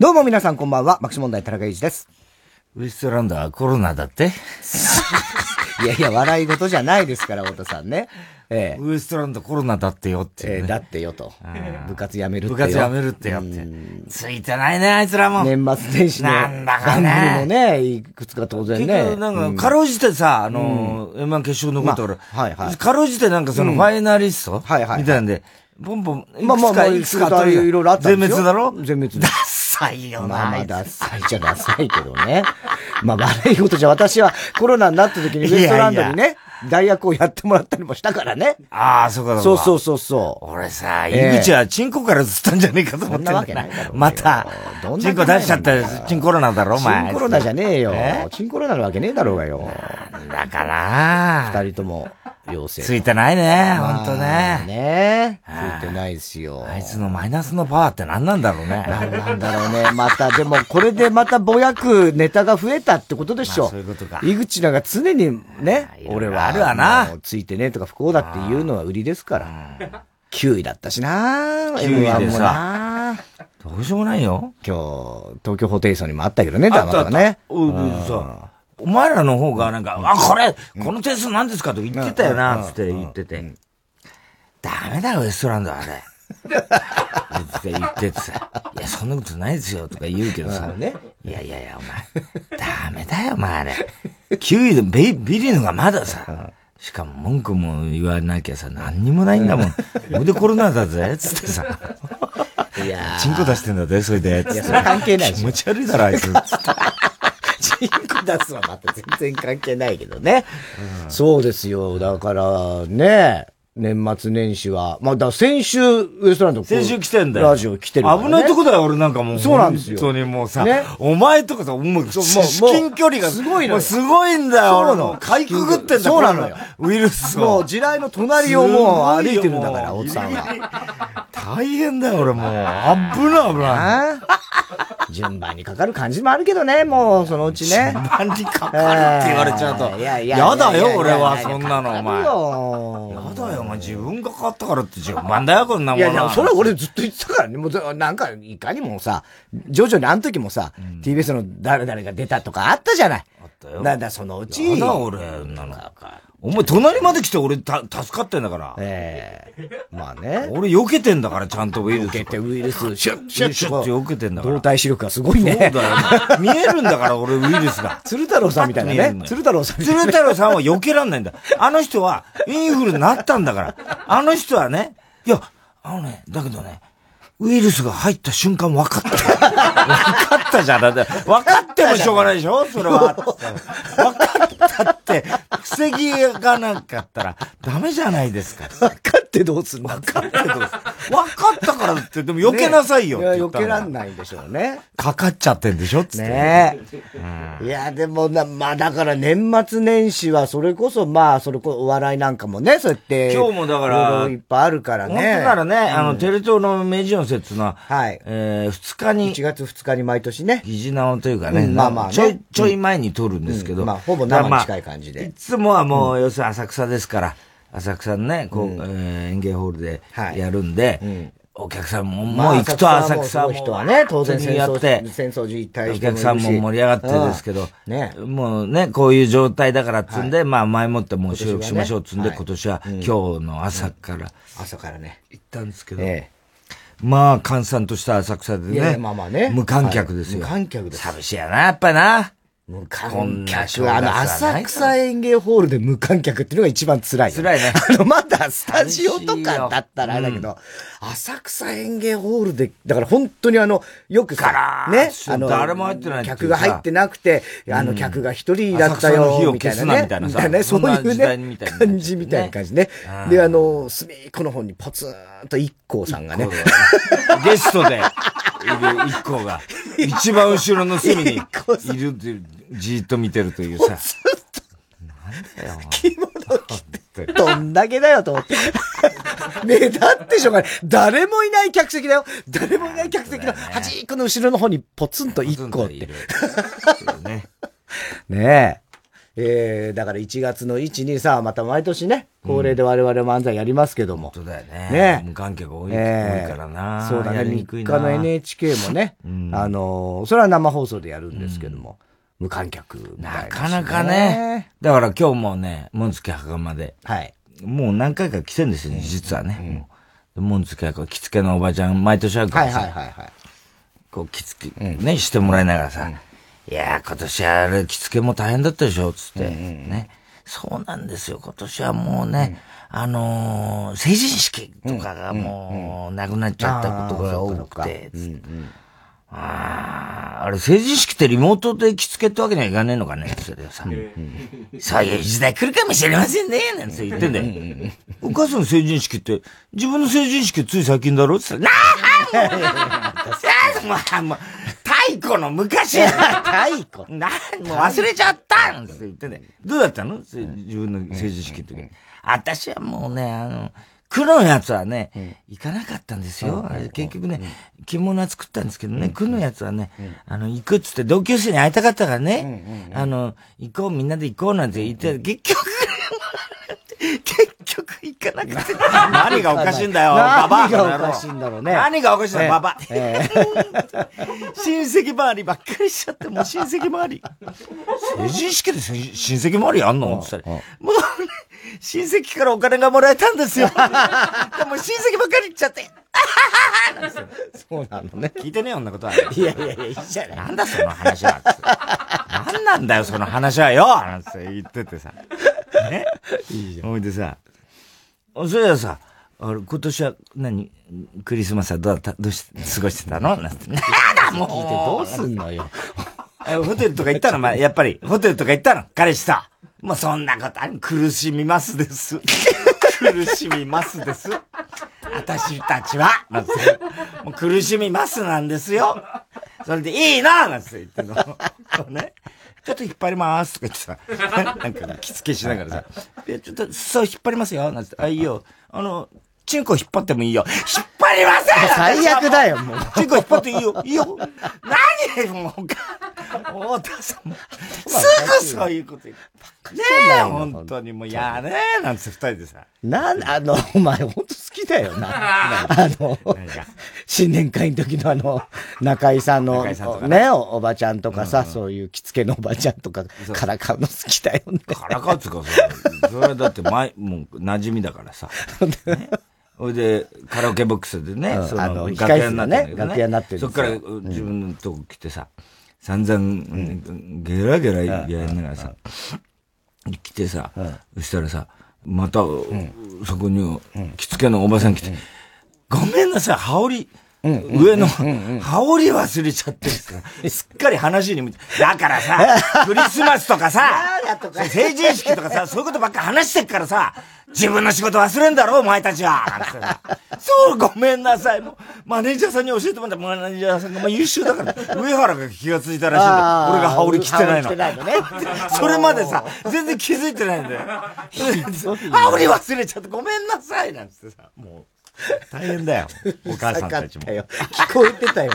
どうも皆さんこんばんは、爆笑問題田中裕二です。ウエストランドはコロナだって？いやいや、笑い事じゃないですから、太田さんね。ええ。ウエストランドコロナだってよっていうね、ええだってよと。部活やめるってよ。部活やめるってよって。ついてないね、あいつらも。年末年始のなんだか番組ねもね、いくつか当然結ね。局、なんか、かろうじてさ、あの、M1 決勝残った俺、まあはいはい。かろうじてなんかそのファイナリストはいはいみたいなんで、ボンボン、まあまあまあ、いくつかいくつかあったいろいろあったんですよ。全滅だろ？全滅ダ ッサいよな。まあまあ、ダサいじゃダサいけどね。まあ、悪いことじゃ、私はコロナになった時にウエストランドにね、代役をやってもらったりもしたからね。ああ、そうかそうそうそうそう。俺さ、ええ井口はチンコからずったんじゃねえかと思ってんだけないだろうよまたチンコ出しちゃったよチンコロナだろ、お前。チンコロナじゃねえよえ。チンコロナのわけねえだろうがよ。だから、二人とも陽性。ついてないね、ほんとまあね。ねついてないですよ。あいつのマイナスのパワーって何なんだろうね。なんなんだろうね。また、でも、これでまたぼやくネタが増えたってことでしょ。まあそういうことか井口なんか常にね、俺は。あるわなついてねとか不幸だっていうのは売りですから。9位だったしな9位で M1 もさなどうしようもないよ。今日、東京ホテイソンにもあったけどね、たたまたまね。おいさ、お前らの方がなんか、あ、これ、この点数何ですかとか言ってたよな、つって言ってて。ダメだよ、ウエストランドあれ。って言っててさ、いや、そんなことないですよ、とか言うけどさ、ねいやいやいや、お前、ダメだよ、お前あれ。9位でビビリのがまださ、しかも文句も言わなきゃさ、何にもないんだもん。俺でコロナだぜ、つってさ。いやーチンコ出してんだぜ、それで。つっていや、それ関係ない気持。ち悪いだろ、あいつ。チンコ出すはまた全然関係ないけどね。そうですよ。だからね、年末年始は、まあ、だ先週、ウエストランド、先週来てんだよ。ラジオ来てるね危ないとこだよ、俺なんかもう。そうなんですよ本当にもうさ、ねお前とかさ、もう、そう至もう近距離が、すごいのすごいんだよ、そうなの。かいくぐってんだそうなのよ。こウイルスを。もう地雷の隣をもう歩いてるんだから、おっさんは。大変だよ、俺もう。危ない、危ない。順番にかかる感じもあるけどね、もう、そのうちね。何にかかるって言われちゃうと。いやいややだよ、俺は、そんなの、お前。やだよ、お前。自分がかかったからって自慢だよ、こんなもん。いやいや、それは俺ずっと言ってたからね。もうず、なんか、いかにもさ、徐々にあの時もさ、TBS の誰々が出たとかあったじゃない。あったよなんだ、そのうち。やだ、俺、なの。お前、隣まで来て俺、た、助かってんだから。ええまあね。俺、避けてんだから、ちゃんとウイルス。受けてウイルス、シュッ、シュッ、シュッ避けてんだから動体視力がすごいそうね。だよ。見えるんだから、俺、ウイルスが。鶴太郎さんみたいなね。鶴太郎さん。鶴太郎さんは避けらんないんだ。あの人は、インフルになったんだから。あの人はね、いや、あのね、だけどね、ウイルスが入った瞬間分かった。分かったじゃん。だって、分かってもしょうがないでしょ？それは。分かったって、防ぎがなかったら、ダメじゃないですか。分かってどうすんの？分かってどうす分かったからって、でも避けなさいよって言ったの避けらんないでしょうね。かかっちゃってんでしょ？つって。ねえ。いや、でもな、まあだから年末年始はそれこそ、まあ、それこそお笑いなんかもね、そうやって。今日もだからいろいろいっぱいあるから本当ね。ならね、あの、テレ東の明治四節の、はいえー、二日に1、月2日に毎年ね。疑似直というかね、うんまあまあねちょい、ちょい前に撮るんですけど。うんまあほぼ生に近い感じで。いつもはもう、要するに浅草ですから、浅草のね、こう、えー演芸ホールではい。やるんで、ん。お客さんも、まあもう行くと浅草も、人はね、当然戦争やって、戦争時一体お客さんも盛り上がってですけど、うんね。もうね、こういう状態だからっつんで、まあ前もってもう収録しましょうっつんで、今今年は今日の朝から朝からね。行ったんですけど、えまあ、閑散とした浅草でいやいね。やまあまあね。無観客ですよ。はい。無観客です。寂しいやな、やっぱりな。無こ観客。あの、月はない浅草園芸ホールで無観客っていうのが一番辛い。よ。辛いね。あの、まだスタジオとかだったらあれだけど、浅草園芸ホールで、だから本当にあの、よくさ、ーねッ、あの、誰も入ってない客が入ってなくて、あの、客が一人だったよ、をみたいなね。みたいなさ。ね、そういうね、な感じみたいな感じね。で、あの、隅っこの方にポツンと一光さんがね、ゲストでいる一行が、一番後ろの隅に いるっていう、じーっと見てるというさ。着物着て、どんだけだよと思って。目立ってしょうがない。誰もいない客席だよ。誰もいない客席の端っこの後ろの方にポツンと一個って。ね。ねえー、だから1月の1、2、3また毎年ね、恒例で我々漫才やりますけども。本当だよね。ね無観客多い,、えー、多いからな。そうだね、3日の NHK もね、うん、あのー、それは生放送でやるんですけども、うん、無観客な、ね、なかなかね。だから今日もね、門付け袴で。はい。もう何回か来てんですよ、実はね。うん、門付け袴、着付けのおばちゃん、毎年あるからさ。はいはいはい、はい。こう、着付け、ね、してもらいながらさ、いや今年あれ、着付けも大変だったでしょ、つって、ね。そうなんですよ、今年はもうね、あのー、成人式とかがもう、なくなっちゃったことが多くて、つって。ああ、あれ、成人式ってリモートで着付けってわけにはいかねえのかねそれさ。そういう時代来るかもしれませんねなんて言ってんだよ。お母さんの成人式って、自分の成人式つい最近だろ？って言ったら、なあもう、もう、太古の昔太古なもう忘れちゃったんって言ってね。どうだったの自分の成人式の時に。私はもうね、あの、区のやつはね、うん、行かなかったんですよ。うん、結局ね、着物は作ったんですけどね、区のやつはね、あの、行くっつって同級生に会いたかったからね、あの、行こう、みんなで行こうなんて言って、結局、結局行かなくて。何がおかしいんだよ、ババア。何がおかしいんだろうね。何がおかしいんだよ、ババア。親戚周りばっかりしちゃって、もう親戚周り。成人式で親戚周りやんの？って言ったら、もうね、親戚からお金がもらえたんですよ。でも親戚ばっかり行っちゃって。そうなのね。聞いてねえよ、んなことは。いやいやいや、いいじゃない。なんだその話は。なんなんだよ、その話はよなんて言っててさ。ね。いいじゃん。ほいでさ、それはさ、あれ、今年は何、クリスマスはどうだった、どうして、過ごしてたの？なんて。なんだもう聞いてどうすんのよ。ホテルとか行ったの？まあ、やっぱり、ホテルとか行ったの？彼氏さ。もうそんなことある。苦しみますです。苦しみますです。私たちは、なんて。もう苦しみますなんですよ。それでいいななんて言ってんの。ね。ちょっと引っ張りますとか言ってさ、なんか着付けしながらさ、ちょっとそう引っ張りますよなんて、あ、いいよ。あの、チンコ引っ張ってもいいよ。引っ張りません最悪だよ、もう。チンコ引っ張っていいよ。いいよ。何？もう、太田さんも、すぐそういうこと言う。ねえ、本当にもう、やねえ、なんて二人でさ。なん、あの、お前本当好きだよ。な。あの、新年会の時のあの、中井さんの、ね、おばちゃんとかさ、そういう着付けのおばちゃんとか、からかうの好きだよ。ね。からかうつかさ、それだって前、もう馴染みだからさ。ほいで、カラオケボックスでね、その、楽屋になって。楽屋になってるそっから自分のとこ来てさ、散々、ゲラゲラやりながらさ、来てさ、そしたらさ、また、そこに、着付けのおばさん来て、ごめんなさい、羽織、上の、羽織忘れちゃってす すっかり話にだからさ、クリスマスとかさ、成人式とかさ、そういうことばっか話してっからさ、自分の仕事忘れんだろ、お前たちは。そう、ごめんなさい。もう、マネージャーさんに教えてもらったマネージャーさんが、まあ、優秀だから、上原が気がついたらしいんだよ。俺が羽織着てないの。着てないのね。それまでさ、全然気づいてないんだよ。羽織忘れちゃって、ごめんなさい、なんつってさ、もう。大変だよ。お母さんたちも。聞こえてたよ。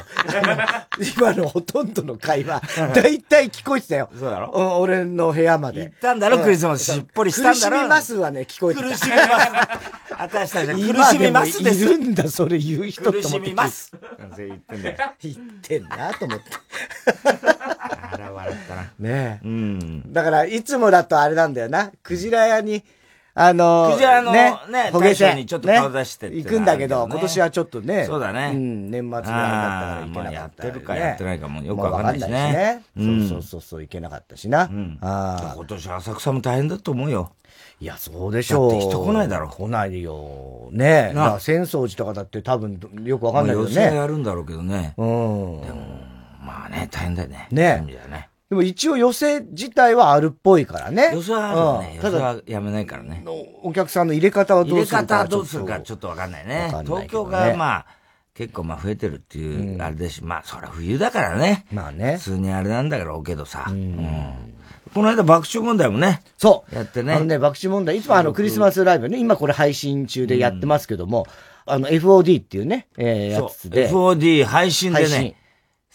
今のほとんどの会話、だいたい聞こえてたよ。そうだろ？俺の部屋まで。行ったんだろ、クリスマス。しっぽりしたんだろ？苦しみますはね、聞こえてた。苦しみます。私たちは苦しみますです。いるんだ、それ言う人と。苦しみます。言ってんだよ。言ってんなと思って。あら、笑ったな。ねえ。うん。だから、いつもだとあれなんだよな。クジラ屋に、あのー、クジラのね、ねほげてにちょっと顔出して行くんだけど、今年はちょっとね。そうだね。うん、年末ぐらいだったから行けなかった。やってるかやってないかもよくわかんないしね。そうそうそうそう、行けなかったしな。あ今年浅草も大変だと思うよ。いや、そうでしょう。だって人来ないだろ。来ないよ。ねえ。な浅草寺とかだって多分よくわかんないけどね。予選やるんだろうけどね。うん。でも、まあね、大変だよね。ねえ。でも一応寄せ自体はあるっぽいからね。寄せはあるね。寄せはやめないからね。お客さんの入れ方はどうするか。入れ方はどうするかちょっとわかんないね。東京がまあ、結構まあ増えてるっていう、あれですし、まあそりゃ冬だからね。まあね。普通にあれなんだろうけどさ。うん。この間爆笑問題もね。そう。やってね。あのね、爆笑問題、いつもあのクリスマスライブね、今これ配信中でやってますけども、あの FOD っていうね、えやつで。FOD 配信でね。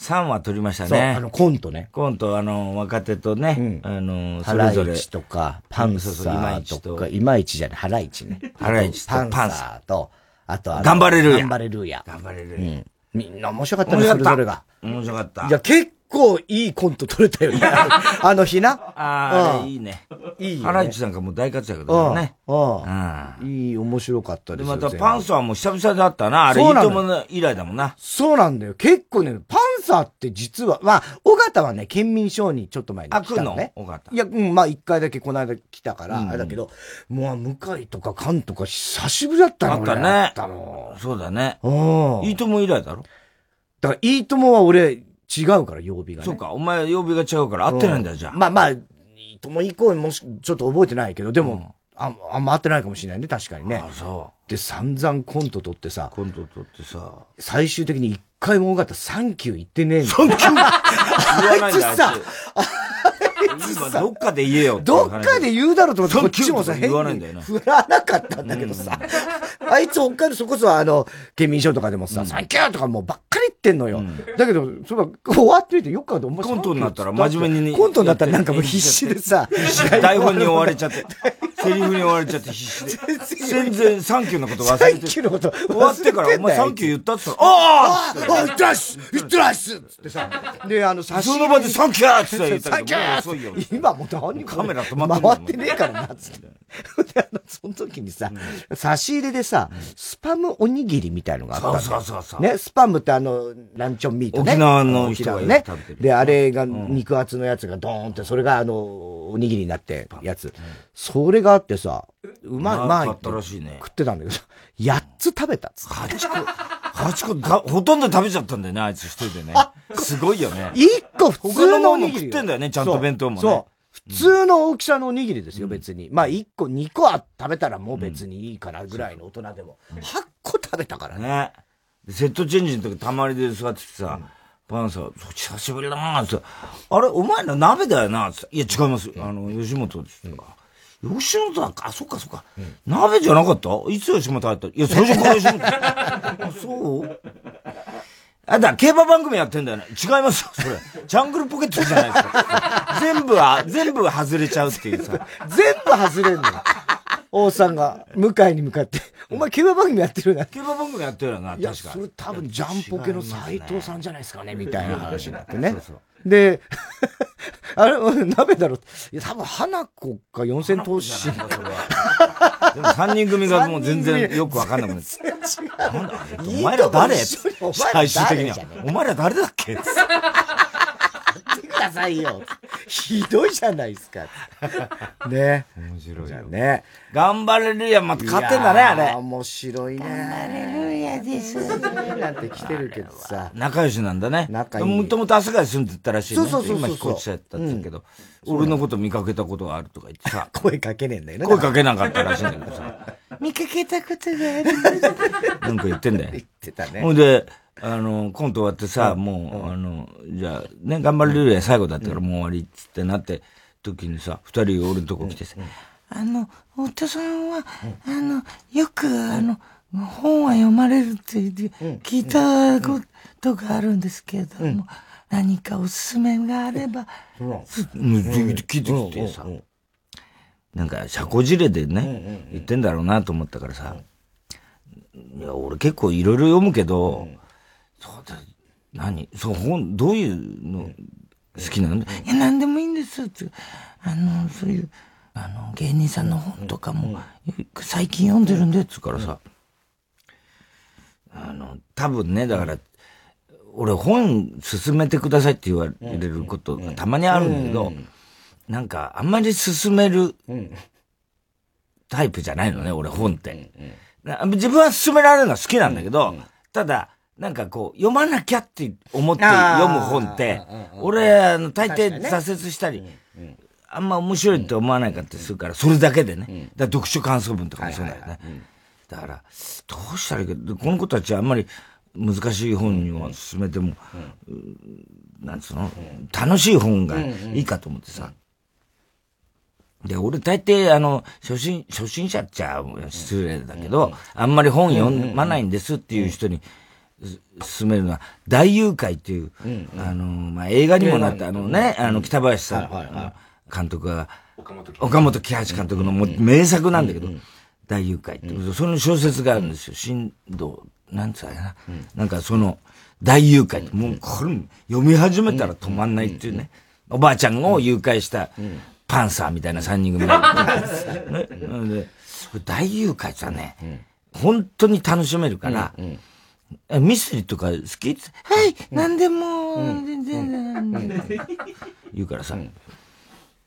3話撮りましたね。あの、コントね。コント、あの、若手とね、うん、あの、それぞれ。とか、パンサーとか、いまいちじゃない、ハライチね。ハライチとパンサーと、あと頑張れるや。頑張れるや。頑張れるや。みんな面白かったね、それぞれが。面白かった。いや、結構いいコント撮れたよね。あの日な。ああ、いいね。いいハライチさんがもう大活躍だからね。ああ。いい、面白かったですで、またパンサーも久々だったな。あれ、いいとも以来だもんな。そうなんだよ。結構ね、パンサーって実は、まあ、尾形はね、県民賞にちょっと前に来たのね。尾形。いや、うん、まあ一回だけこの間来たから、あれだけど、もう向井とか菅とか久しぶりだったのあったね。あったの。そうだね。うん。いいとも以来だろ？だから、いいともは俺、違うから、曜日が、ね。そうか、お前曜日が違うから合ってないんだよ、じゃあ。まあまあ、いいとも以降もし、ちょっと覚えてないけど、でも、ああんま合ってないかもしれないね、確かにね。あそう。で、散々コント取ってさ。コント取ってさ。最終的に一回も多かったサンキュー言ってねえんだ。サンキュー？言わないんださ、今どっかで言えよどっかで言うだろうと思って、こっちもさ、変に振らなかったんだけどさ。あいつ北海道そこそあの、県民賞とかでもさ、サンキューとかもうばっかり言ってんのよ。だけど、それ終わってみてよくかと思コントになったら真面目にコントになったらなんかもう必死でさ、台本に追われちゃって。セリフに追われちゃって必死で。全然サンキューのこと忘れて。サンキューのこと終わってから、お前サンキュー言ったって言ったら、あああ、言ってないっす言ってないっすってさ。で、あの、差しその場でサンキューって言ったサンキュー今もう何カメラ止まって回ってねえからな、つって。で、あの、その時にさ、差し入れでさ、スパムおにぎりみたいのがあったそうそうそうね、スパムってあの、ランチョンミートね。沖縄の人がね。で、あれが肉厚のやつがドーンって、それがあの、おにぎりになってやつ。それがあってさ、うまい、うまい。ったらしいね。食ってたんだけど、8つ食べたっつって。8個、8個ほとんど食べちゃったんだよね、あいつ一人でね。すごいよね。1個普通のおにぎり。食ってんだよね、ちゃんと弁当もね。そう。普通の大きさのおにぎりですよ、別に。まあ、1個、2個は食べたらもう別にいいかなぐらいの大人でも。8個食べたからね。セットチェンジの時たまりで座っててさ、パンサー、久しぶりだなーってあれ、お前ら鍋だよなっていや、違います。あの、吉本です。吉本だか、あ、そっかそっか、鍋じゃなかった？いつ吉本入った？いや、最初から吉本。あ、そう？あ、だ、競馬番組やってんだよね。違いますよ、それ。ジャングルポケットじゃないですか。全部は、全部外れちゃうっていうさ。全部外れんの王さんが、向井に向かって、お前競馬番組やってるな。競馬番組やってるよな、確かに。それ多分ジャンポケの斎藤さんじゃないですかね、みたいな話になってね。そうそうで、あれ、鍋だろ。いや、多分、花子か四千頭身。でも三人組がもう全然よくわかんなくなって。お前ら誰？最終的には。お前ら誰だっけ？くださいよ。ひどいじゃないですか。ね。面白いよ。ね。頑張れるやまた勝ってんだね、あれ。面白いね。頑張れるやです。なんて来てるけどさ。仲良しなんだね。仲いい。もともと朝霞住んでたらしいね。そうそうそう今引っ越しちゃったんだけど、俺のこと見かけたことがあるとか言ってさ。声かけねえんだよね。声かけなかったらしいんだけどさ。見かけたことがある。なんか言ってんだよ。言ってたね。ほんで、あの、コント終わってさ、もう、あの、じゃあ、ね、頑張れるや最後だったからもう終わりっつってなって、時にさ、二人俺のとこ来てさ、あの、太田さんは、あの、よく、あの、本は読まれるって聞いたことがあるんですけれども、何かおすすめがあれば、聞いてきてさ、なんか、社交辞令でね、言ってんだろうなと思ったからさ、いや、俺結構いろいろ読むけど、そうだ、何？そう、本、どういうの？好きなの、いや、何でもいいんですって。あの、そういう、あの、芸人さんの本とかも、最近読んでるんで、つうからさ。あの、多分ね、だから、俺本進めてくださいって言われることがたまにあるんだけど、なんか、あんまり進めるタイプじゃないのね、俺本って。自分は進められるのは好きなんだけど、ただ、なんかこう、読まなきゃって思って読む本って、俺、あの、大抵挫折したり、あんま面白いって思わないかってするから、それだけでね。だ読書感想文とかもそうだよね。だから、どうしたらいいか、この子たちはあんまり難しい本には進めても、なんつうの、楽しい本がいいかと思ってさ。で、俺大抵、あの、初心、初心者っちゃ失礼だけど、あんまり本読まないんですっていう人に、進めるのは、大誘拐っていう、うんうん、あの、まあ、映画にもなった、あのね、あの、北林さん、監督が、岡本喜八監督のも名作なんだけど、大誘拐って、その小説があるんですよ。新道、なんつうかな、なんかその、大誘拐って、もうこれ読み始めたら止まんないっていうね。おばあちゃんを誘拐したパンサーみたいな三人組 ね、大誘拐さね、本当に楽しめるから、ミステリーとか好き？はい、何でも、全然、言うからさ、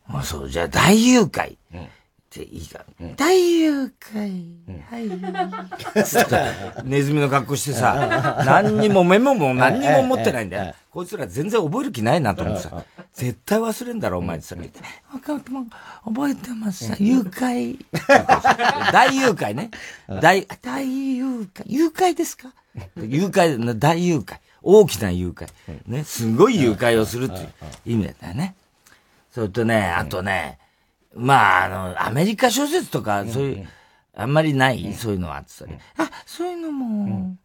あ、そう、じゃあ大誘拐。っていいか。大誘拐。はい。ネズミの格好してさ、何にもメモも何にも持ってないんだよ。こいつら全然覚える気ないなと思ってさ、絶対忘れんだろ、お前ってさ、見て。覚えてます誘拐。大誘拐ね。大、大誘拐。誘拐ですか？誘拐、大誘拐。大きな誘拐。ね、すごい誘拐をするっていう意味だよね。それとね、あとね、まあ、あの、アメリカ小説とか、そういう、あんまりない、そういうのはあってさ、ね、あ、そういうのも、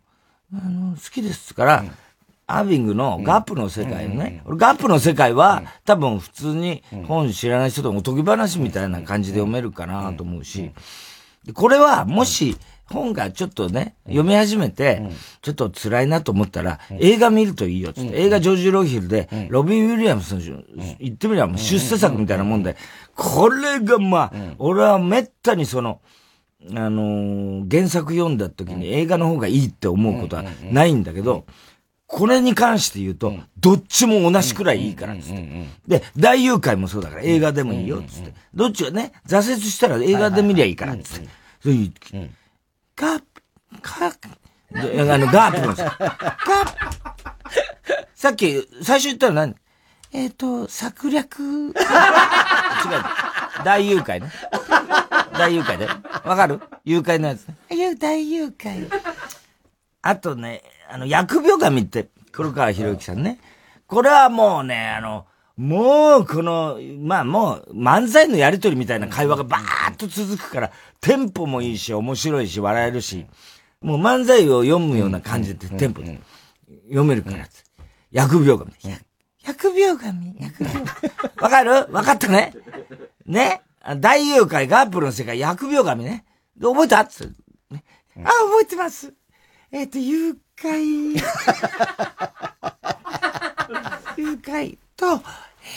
あの、好きですから、アービングのガップの世界ね。俺ガップの世界は、多分普通に本知らない人とおとぎ話みたいな感じで読めるかなと思うし、これは、もし、本がちょっとね、読み始めて、ちょっと辛いなと思ったら、映画見るといいよっつって、映画ジョージ・ローヒルで、ロビン・ウィリアムスの、言ってみれば出世作みたいなもんで、これがまあ、俺はめったにその、あの原作読んだ時に映画の方がいいって思うことはないんだけど、これに関して言うと、どっちも同じくらいいいから、つって。で、大誘拐もそうだから映画でもいいよ、つって。どっちがね、挫折したら映画で見りゃいいから、つって。そういう、ガッ、ガッ、あの、ガープのさ、ガッ、さっき、最初言ったら何？えっ、ー、と、策略。違う。大誘拐ね。大誘拐で。わかる？誘拐のやつね。大誘拐。あとね、あの、疫病神って、黒川博之さんね。これはもうね、あの、もう、この、まあもう、漫才のやりとりみたいな会話がバーッと続くから、テンポもいいし、面白いし、笑えるし、もう漫才を読むような感じでテンポで読めるから、疫病神。疫病神、疫病。わかる？わかったねね？大誘拐ガープルの世界、疫病神ね。覚えた？つね、あ、覚えてます。えっ、ー、と、誘拐。誘拐と、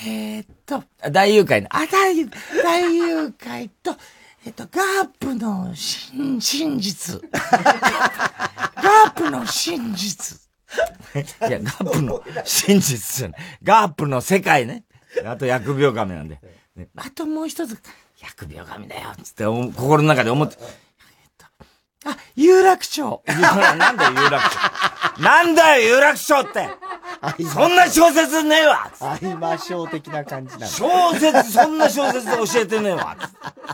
えっ、ー、と、大誘拐の、あ、大誘、大誘拐と、えっ、ー、と、ガープの真、真実。ガープの真実。いや、ガープの真実じゃない。ガープの世界ね。あと、疫病神なんで。ね、あともう一つ、疫病神だよ、つって心の中で思って、あ、有楽町。なんだよ、有楽町。なんだよ、有楽町って。そんな小説ねえわ会いましょう的な感じなん小説、そんな小説で教えてねえわ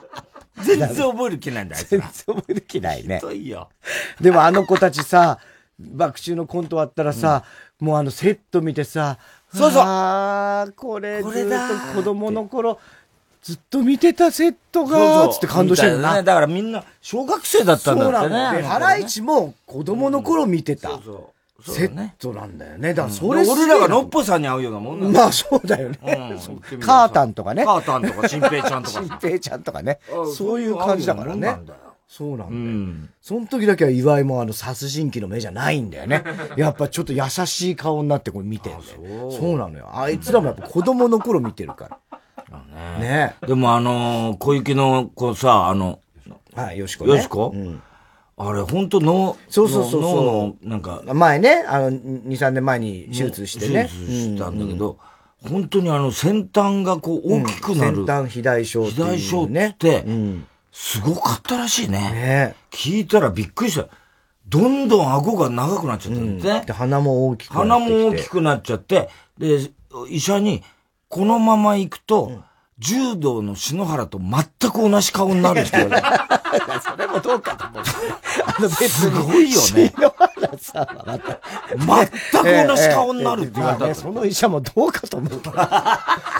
全然覚える気ないんだ、あいつ全然覚える気ないね。ひいよ。でもあの子たちさ、爆中のコントあったらさ、うん、もうあのセット見てさ、そうそうああ、これずっと子供の頃、ずっと見てたセットが、つって感動してるな。だからみんな、小学生だったんだってね。そうなんで、ハライチも子供の頃見てた。そうそう。セットなんだよね。だからそれ、俺らがのっぽさんに会うようなもんなんまあそうだよね。カータンとかね。カータンとか、新平ちゃんとか。新平ちゃんとかね。そういう感じだからね。そうなんだよ。うん、その時だけは岩井もあの殺人鬼の目じゃないんだよね。やっぱちょっと優しい顔になってこれ見てんだよ。そうなのよ。あいつらもやっぱ子供の頃見てるから。ねねでもあのー、小雪の子さ、あの、はい、よしこ、ね。よしこ、うん、あれ、本当脳、そうそうそう脳の、なんか。前ね、あの、2、3年前に手術してね。手術したんだけど、うん、本当にあの、先端がこう大きくなる。先端肥大症って、ね。肥大症って、うんすごかったらしいね。ね聞いたらびっくりした。どんどん顎が長くなっちゃったんね。で、鼻も大きくなっ鼻も大きくなっちゃって、で、医者に、このまま行くと、うん柔道の篠原と全く同じ顔になるって言われた。それもどうかと思う。あの別すごいよね。篠原さんはまた。全く同じ顔になるって言われた。その医者もどうかと思う。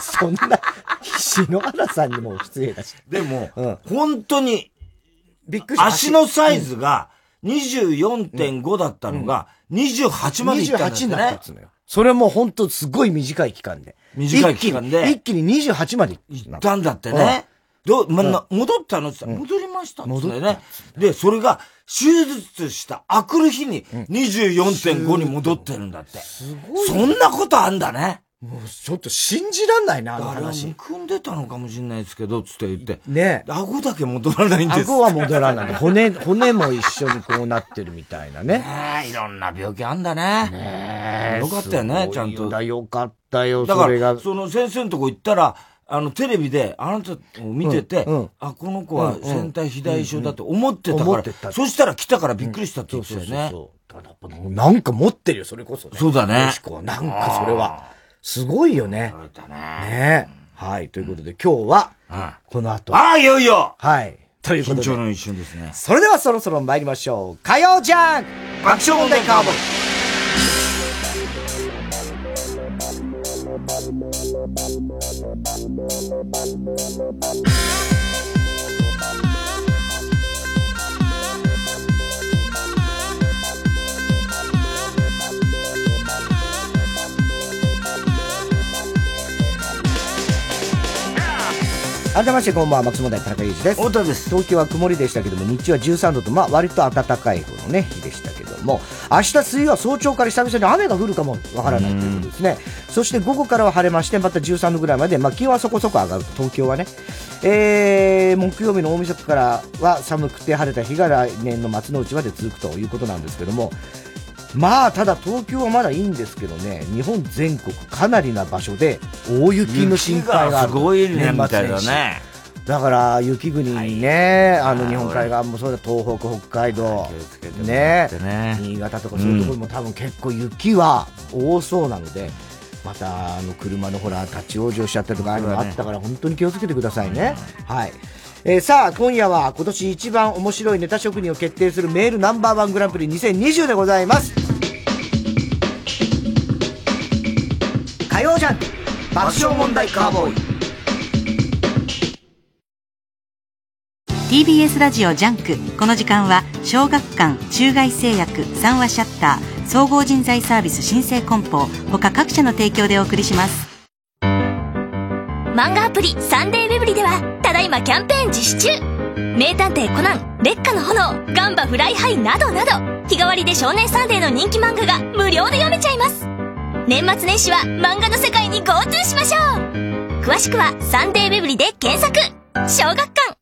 そんな、篠原さんにも失礼だし。でも、うん、本当に、びっくり足のサイズが、24.5だったのが、28までいったんですね。28になったのよ。それも本当すごい短い期間で。短い期間で。一気に28まで行ったんだってね。どう、ま、な、戻ったのって戻りましたってね。で、それが、手術したあくる日に24.5に戻ってるんだって。すごい。そんなことあんだね。もうちょっと信じらんないな、あの話。むくんでたのかもしれないですけど、つって言って。ね顎だけ戻らないんです顎は戻らない。骨、骨も一緒にこうなってるみたいなね。ねいろんな病気あんだね。ねよかったよね、ちゃんと。だ、よかったよ、だから、その先生のとこ行ったら、あの、テレビで、あなたを見てて、うんうん、あ、この子は戦隊肥大症だと思ってたから、うん、そしたら来たからびっくりしたって言ってたよね。そうそうそうなんか持ってるよ、それこそ、ね。そうだね。なんかそれは。すごいよね。ね。ねはい。ということで、今日は、この後。ああ、いよいよはい。ということで。緊張の一瞬ですね。それではそろそろ参りましょう。火曜じゃん爆笑問題カーボン。改めましてこんばんは松本田中裕二です。太田です。東京は曇りでしたけども日中は13度とまあ割と暖かい方のね日でしたけども明日水曜は早朝から久々に雨が降るかもわからないということですね。そして午後からは晴れましてまた13度ぐらいまでまあ気温はそこそこ上がる東京はね。えー、木曜日の大晦日からは寒くて晴れた日が来年の末のうちまで続くということなんですけどもまあ、ただ東京はまだいいんですけどね、日本全国かなりな場所で大雪の心配がある。すごいね、みたいだね。だから雪国にね、あの日本海側もそうだ、東北、北海道、ねね、新潟とかそういうところも多分結構雪は多そうなので、またあの車のほら立ち往生しちゃったとかああったから本当に気をつけてくださいね。はい。えー、さあ、今夜は今年一番面白いネタ職人を決定するメールナンバーワングランプリ2020でございます。火曜ジャン爆笑問題カーボーイ TBS ラジオジャンクこの時間は小学館中外製薬三和シャッター総合人材サービス新生梱包他各社の提供でお送りします漫画アプリサンデーうぇぶりではただいまキャンペーン実施中。名探偵コナン烈火の炎ガンバ Fly high などなど日替わりで少年サンデーの人気漫画が無料で読めちゃいます。年末年始は漫画の世界に GoTo しましょう。詳しくはサンデーウェブリで検索。小学館。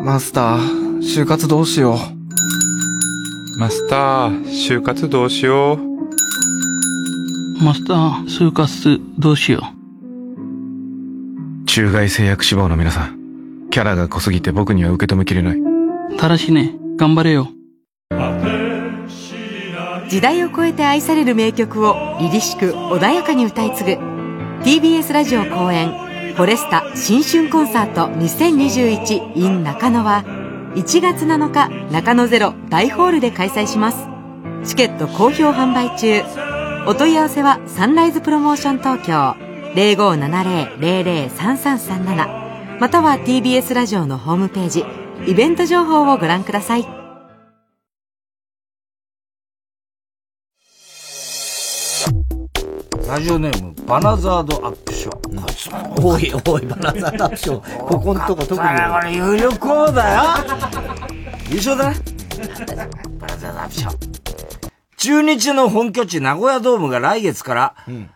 マスター、就活どうしよう。マスター、就活どうしよう。マスター、就活どうしよう。中外製薬志望の皆さん、キャラが濃すぎて僕には受け止めきれない。ただしね、頑張れよ。時代を超えて愛される名曲を凛々しく穏やかに歌い継ぐ TBS ラジオ公演「フォレスタ新春コンサート 2021in 中野」は1月7日中野ゼロ大ホールで開催しますチケット好評販売中お問い合わせはサンライズプロモーション東京0570-003337または TBS ラジオのホームページイベント情報をご覧くださいラジオネーム、バナザードアップショー。おいおい、バナザードアップショー。ここのとこ特に。これ有力候補だよ。優勝だな。バナザードアップショー。中日の本拠地名古屋ドームが来月から、うん、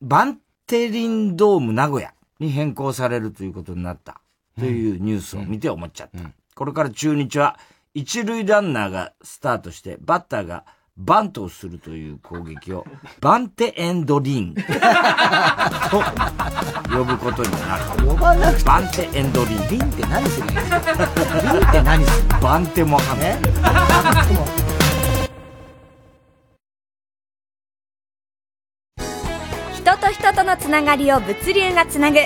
バンテリンドーム名古屋に変更されるということになった。というニュースを見て思っちゃった。これから中日は、一塁ランナーがスタートして、バッターがバントをするという攻撃を、バンテエンドリンと呼ぶことになる。呼ばなくてバンテエンドリン。リンって何するの？リンって何するの？バンテもはめ。人人とのつながりを物流がつなぐ。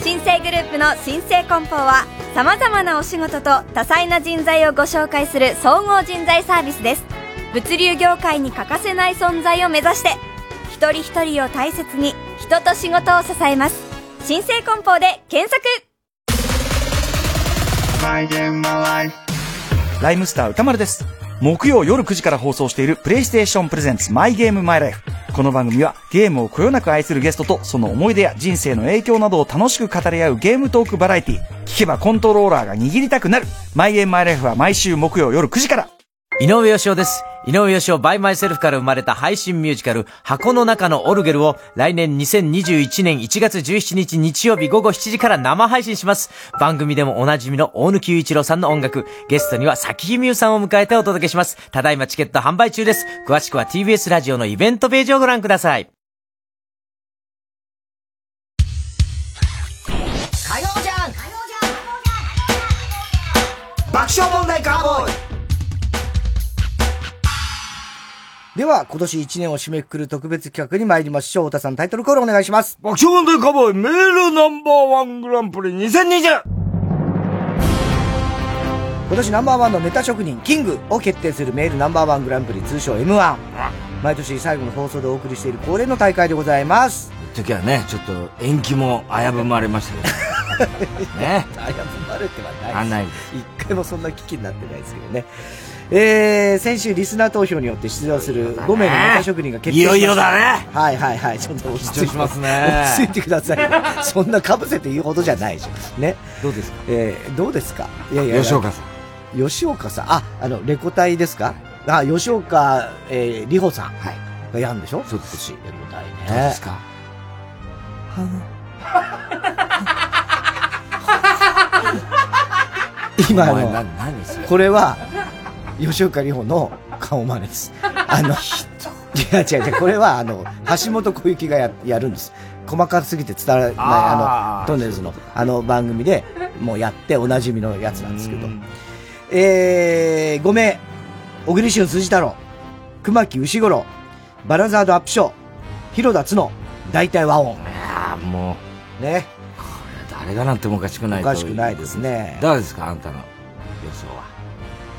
新生グループの新生梱包は、様々なお仕事と多彩な人材をご紹介する総合人材サービスです。物流業界に欠かせない存在を目指して一人一人を大切に人と仕事を支えます新生梱包で検索ライムスター歌丸です。木曜夜9時から放送しているプレイステーションプレゼンツマイゲームマイライフ。この番組はゲームをこよなく愛するゲストとその思い出や人生の影響などを楽しく語り合うゲームトークバラエティ。聞けばコントローラーが握りたくなる。マイゲームマイライフは毎週木曜夜9時から。井上芳雄です。井上芳雄 by MYSELF から生まれた配信ミュージカル、箱の中のオルゲルを来年2021年1月17日日曜日午後7時から生配信します。番組でもおなじみの大貫祐一郎さんの音楽、ゲストには咲妃みゆさんを迎えてお届けします。ただいまチケット販売中です。詳しくは TBS ラジオのイベントページをご覧ください。火曜じゃん爆笑問題では、今年1年を締めくくる特別企画に参りましょう。太田さん、タイトルコールお願いします。爆笑問題カボーイメールナンバーワングランプリ 2020! 今年ナンバーワンのネタ職人、キングを決定するメールナンバーワングランプリ、通称 M1。毎年最後の放送でお送りしている恒例の大会でございます。時はね、ちょっと延期も危ぶまれましたけど。ね。危ぶまれてはないない一回もそんな危機になってないですけどね。えー、先週リスナー投票によって出場する5名のネタ職人が決定しました。いよいよだねはいはいはい。ちょっと落ち着いてますね。落ち着いてください。そんな被せて言うほどじゃないじゃん。ね。どうですか？えー、どうですか？いやいや。吉岡さん。吉岡さん。あ、あの、レコ隊ですか？あ、吉岡、えー、里穂さん。はい。がやんでしょ？そうですし。レコ隊ね。どうですか？今の、これは、吉岡里帆の顔真似です。あの、違う違う違う、これは、あの、橋本小雪がややるんです。細かすぎて伝わらない、あの、トンネルズの、あの番組で、もうやっておなじみのやつなんですけど。えー、5名、小栗旬辻太郎、熊木牛五郎、バラザードアップショー、広田つの、大体和音。いやもう。ね。これ誰がなんてもおかしくないおかしくないですね。誰ですかあんたの予想は。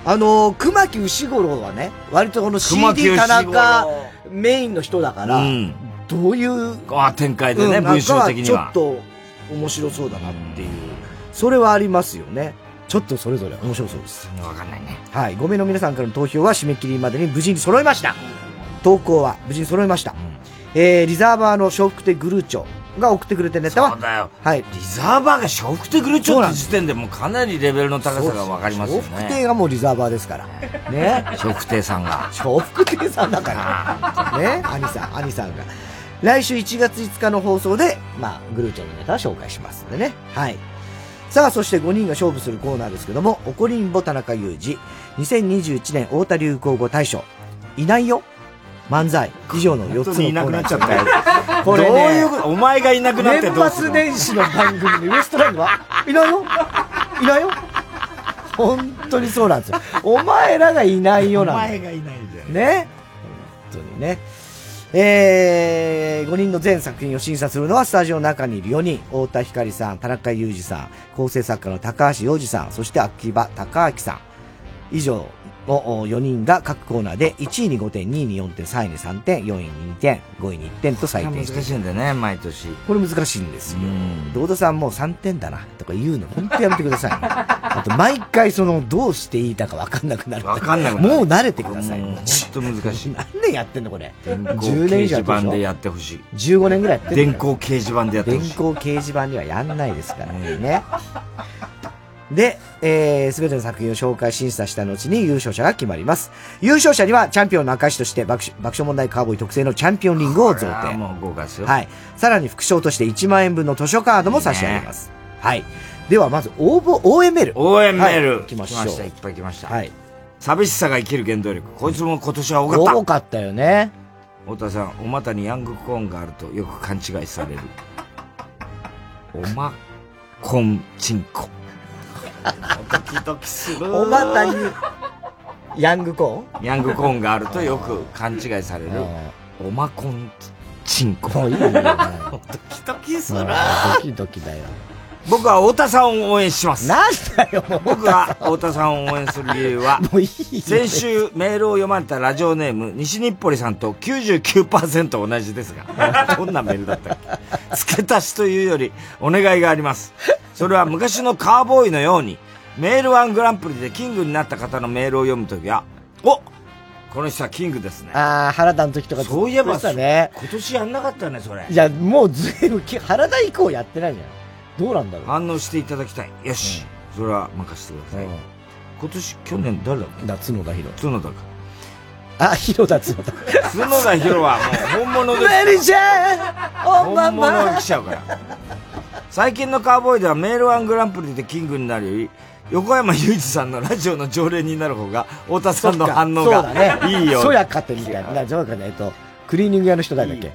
あのー、熊木牛五郎はね、割とこの CD 田中メインの人だから、うん、どういう、あ展開でね、うん、文章的には。ちょっと面白そうだなっていう、それはありますよね。ちょっとそれぞれ面白そうです。わかんないね。はい。5名の皆さんからの投票は締め切りまでに無事に揃いました。投稿は無事に揃いました。うん、えー、リザーバーの笑福亭グルーチョが送ってくれてネタは。そうだよ。はい。リザーバーが笑福亭グルーチョって時点でもうかなりレベルの高さがわかりますよね。笑福亭がもうリザーバーですから。ね。笑福亭さんが。笑福亭さんだから。ね。兄さん、兄さんが。来週1月5日の放送で、まあ、グルーチョのネタは紹介しますんでね。はい。さあ、そして5人が勝負するコーナーですけども、おこりんぼ田中裕二、2021年太田流行語大賞、いないよ漫才以上の4つのコーナー。いなくなっちゃったよ。これ、ね、どういうお前がいなくなってどうする年末年始の番組でウエストランドはいないよいないよ本当にそうなんですよ。お前らがいないよなんお前がいないじゃん。ね？本当にね。えー、5人の全作品を審査するのはスタジオの中にいる4人。太田光さん、田中裕二さん、構成作家の高橋洋二さん、そして秋葉隆明さん。以上の4人が各コーナーで1位に5点、2位に4点、3位に3点、4位に2点、5位に1点と採点難しいんだよね、毎年。これ難しいんですよ。堂田さんもう3点だなとか言うの、本当やめてください、ね。あと毎回その、どうしていいか分かんなくなる。分かんなくなる。もう慣れてください。本当難しい。何年やってんのこれ？10年以上。掲示板でやってほしい。15年ぐらいやって電光掲示板でやってほしい。電光掲示板にはやんないですからね。で、えー、すべての作品を紹介審査した後に優勝者が決まります。優勝者にはチャンピオンの証として爆爆笑問題カーボーイ特製のチャンピオンリングを贈呈。もう豪華ですよ。はい。さらに副賞として1万円分の図書カードも差し上げます。ね、はい。ではまず応募、応援メール。応援メール。はい、来ましょう。来ました、いっぱい来ました。はい。寂しさが生きる原動力。こいつも今年は多かった。多かったよね。太田さん、お股にヤングコーンがあるとよく勘違いされる。おま、こんちんこ。ドキドキする。おばたに、ヤングコーン？ヤングコーンがあるとよく勘違いされる。おまこんちんこ。もういいよ、ね。ドキドキする。ドキドキだよ。僕は太田さんを応援します。なんだよ、僕が太田さんを応援する理由は、もういい先週メールを読まれたラジオネーム、西日暮里さんと99%同じですが、どんなメールだったっけ？付け足しというより、お願いがあります。それは昔のカーボーイのように、メールワングランプリでキングになった方のメールを読むときは、おこの人はキングですね。ああ、原田の時とかそういえば、ね、今年やんなかったね、それ。いや、もうずいぶん、原田以降やってないんじゃないどうなんだろう。反応していただきたい。よし。うん、それは任せてください。うん、今年、去年誰だっけ？夏野田博。角田か。あ、広田角田。角田博はもう本物です。メリちゃん本物が来ちゃうから。最近のカーボーイではメールワングランプリでキングになるより、横山雄一さんのラジオの常連になる方が、太田さんの反応がいいよ。そやかてみたいな。ね、えっと、クリーニング屋の人誰だっけ？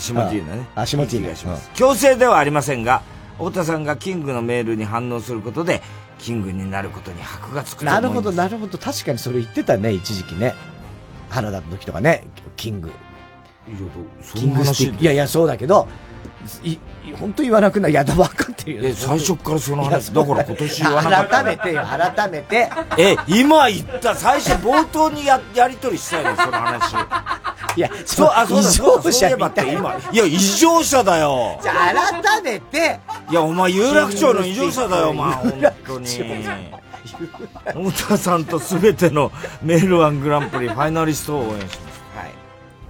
下地だね。あ、下地がします。強制ではありませんが、太田さんがキングのメールに反応することで、キングになることに箔がつくなるほど、なるほど。確かにそれ言ってたね、一時期ね。原田の時とかね、キング。いやいや、そうだけど、い、本当言わなくない。いや、分かってるよ。最初からその話。だから今年言わなかった。改めてよ、改めて。え、今言った、最初冒頭にや、やりとりしたよね、その話。いや、そう、あ、そうだ、そうそういえばって今。いや、異常者だよ。じゃあ、改めて。いや、お前、有楽町の異常者だよ、お前。本当に。太田さんとすべてのメールワングランプリファイナリストを応援します。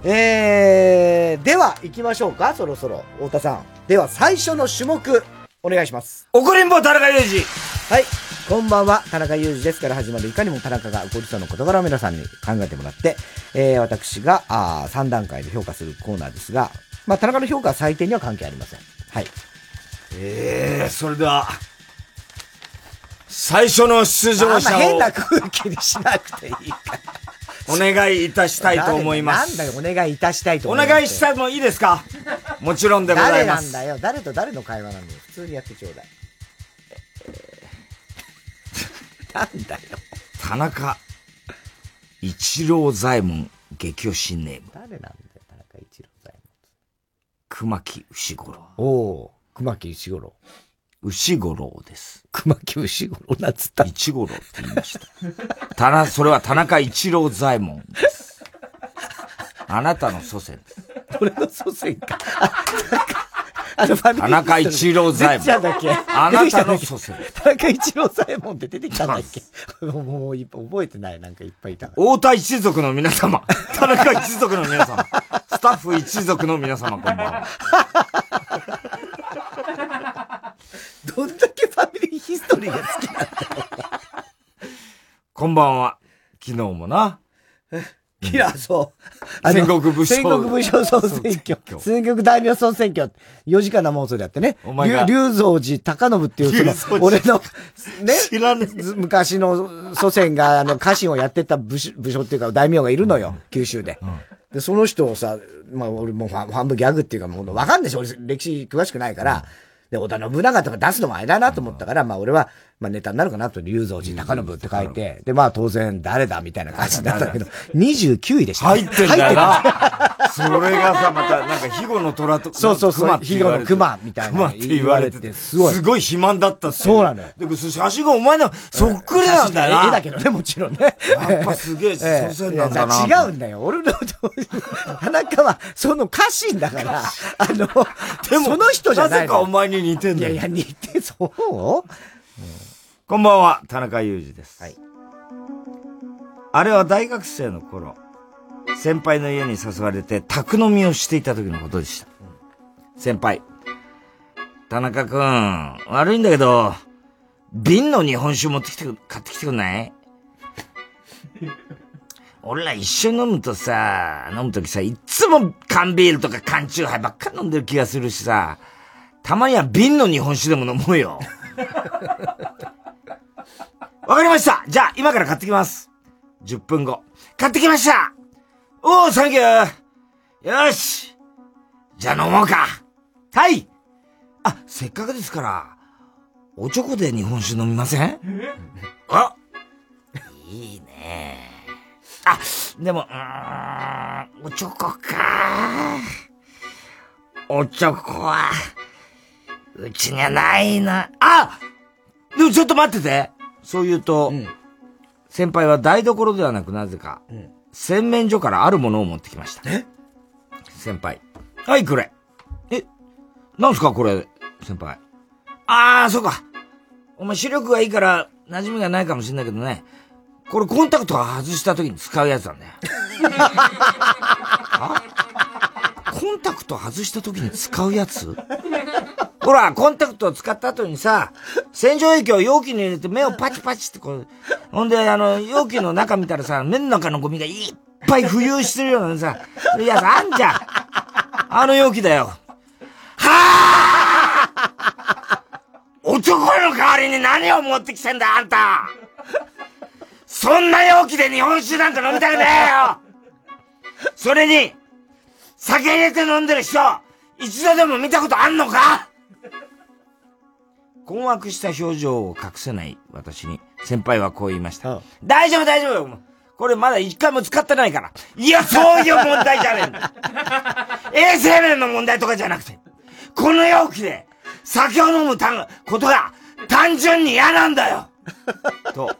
はい。えー、では、行きましょうか、そろそろ。太田さん。では、最初の種目、お願いします。怒りんぼ田中裕二はい。こんばんは、田中裕二ですから始まるいかにも田中が怒りそうな事柄を皆さんに考えてもらって、えー、私が、あ3段階で評価するコーナーですが、まあ、田中の評価は採点には関係ありません。はい。ええー、それでは、最初の出場者を。変な空気にしなくていいかお願いいたしたいと思います。なんだよ、お願いいたしたいと思います。お願いしたもいいですか？もちろんでございます。誰なんだよ？誰と誰の会話なんだよ？普通にやってちょうだい。なんだよ。田中一郎左衛門激推しネーム。誰なんだよ、田中一郎左衛門。熊木牛五郎。おお熊木牛五郎。牛五郎です。熊木牛五郎なつった。一五郎って言いました。たな、それは田中一郎左衛門です。あなたの祖先です。俺の祖先か。あのファミリー。田中一郎左衛門。あなたの祖先。田中一郎左衛門って出てきたんだっけ？もう覚えてない。なんかいっぱいいた。太田一族の皆様。田中一族の皆様。スタッフ一族の皆様、こんばんは。どんだけファミリーヒストリーが好きなんだよ。こんばんは。昨日もな。いや、そう。戦国武将。戦国武将総選挙。戦国大名総選挙。4時間生放送でやってね。お前が。龍蔵寺高信っていうその、俺の、ね。知らね昔の祖先が、あの、家臣をやってた武将武将っていうか大名がいるのよ。九州で。で、その人をさ、まあ俺もファンブギャグっていうかもうわかんないでしょ。俺歴史詳しくないから。で、織田信長とか出すのもあれだなと思ったから、まあ俺は、まあネタになるかなと、龍蔵寺高信って書いて、で、まあ当然誰だみたいな感じだったけど、29位でした、入ってんだよな。それがさ、またなんか肥後の虎とか、そうそうそう、肥後の熊みたいな。熊って言われて、すごい。すごい肥満だったそうなのよ。で、写真がお前のそっくりなんだよな。絵だけどね、もちろんね。やっぱすげえ、祖先なんだな。違うんだよ。俺の、田中は、その家臣だから、あの、でも、その人じゃない。なぜかお前に似てんだよ。いやいや、似て、そう？こんばんは、田中裕二です。はい。あれは大学生の頃、先輩の家に誘われて宅飲みをしていた時のことでした。うん、先輩、田中くん、悪いんだけど、瓶の日本酒持ってきて、買ってきてくんない？俺ら一緒に飲むとさ、飲むときさ、いつも缶ビールとか缶チューハイばっか飲んでる気がするしさ、たまには瓶の日本酒でも飲もうよ。わかりました。じゃあ、今から買ってきます !10 分後。買ってきました。おー、サンキュー。よし。じゃあ飲もうか。はい。あ、せっかくですから、おちょこで日本酒飲みません？あ。いいねあ、でも、うーん、おちょこかおちょこは、うちにはないな。あでもちょっと待っててそう言うと、うん、先輩は台所ではなくなぜか、うん、洗面所からあるものを持ってきました。え？先輩。はい、これ。え、なんすかこれ、先輩。ああ、そうか。お前視力がいいから馴染みがないかもしれないけどね、これコンタクト外した時に使うやつなんだ よ。コンタクト外した時に使うやつ？ほら、コンタクトを使った後にさ、洗浄液を容器に入れて目をパチパチってこう、ほんで、あの、容器の中見たらさ、目の中のゴミがいっぱい浮遊してるようなさ、いうやつあんじゃん。あの容器だよ。はあ男の代わりに何を持ってきてんだ、あんた。そんな容器で日本酒なんか飲みたくねえよ。それに、酒入れて飲んでる人、一度でも見たことあんのか？困惑した表情を隠せない私に、先輩はこう言いました。大丈夫大丈夫これまだ一回も使ってないから。いや、そういう問題じゃねえんだ。衛生面の問題とかじゃなくて、この容器で酒を飲むたことが単純に嫌なんだよ と、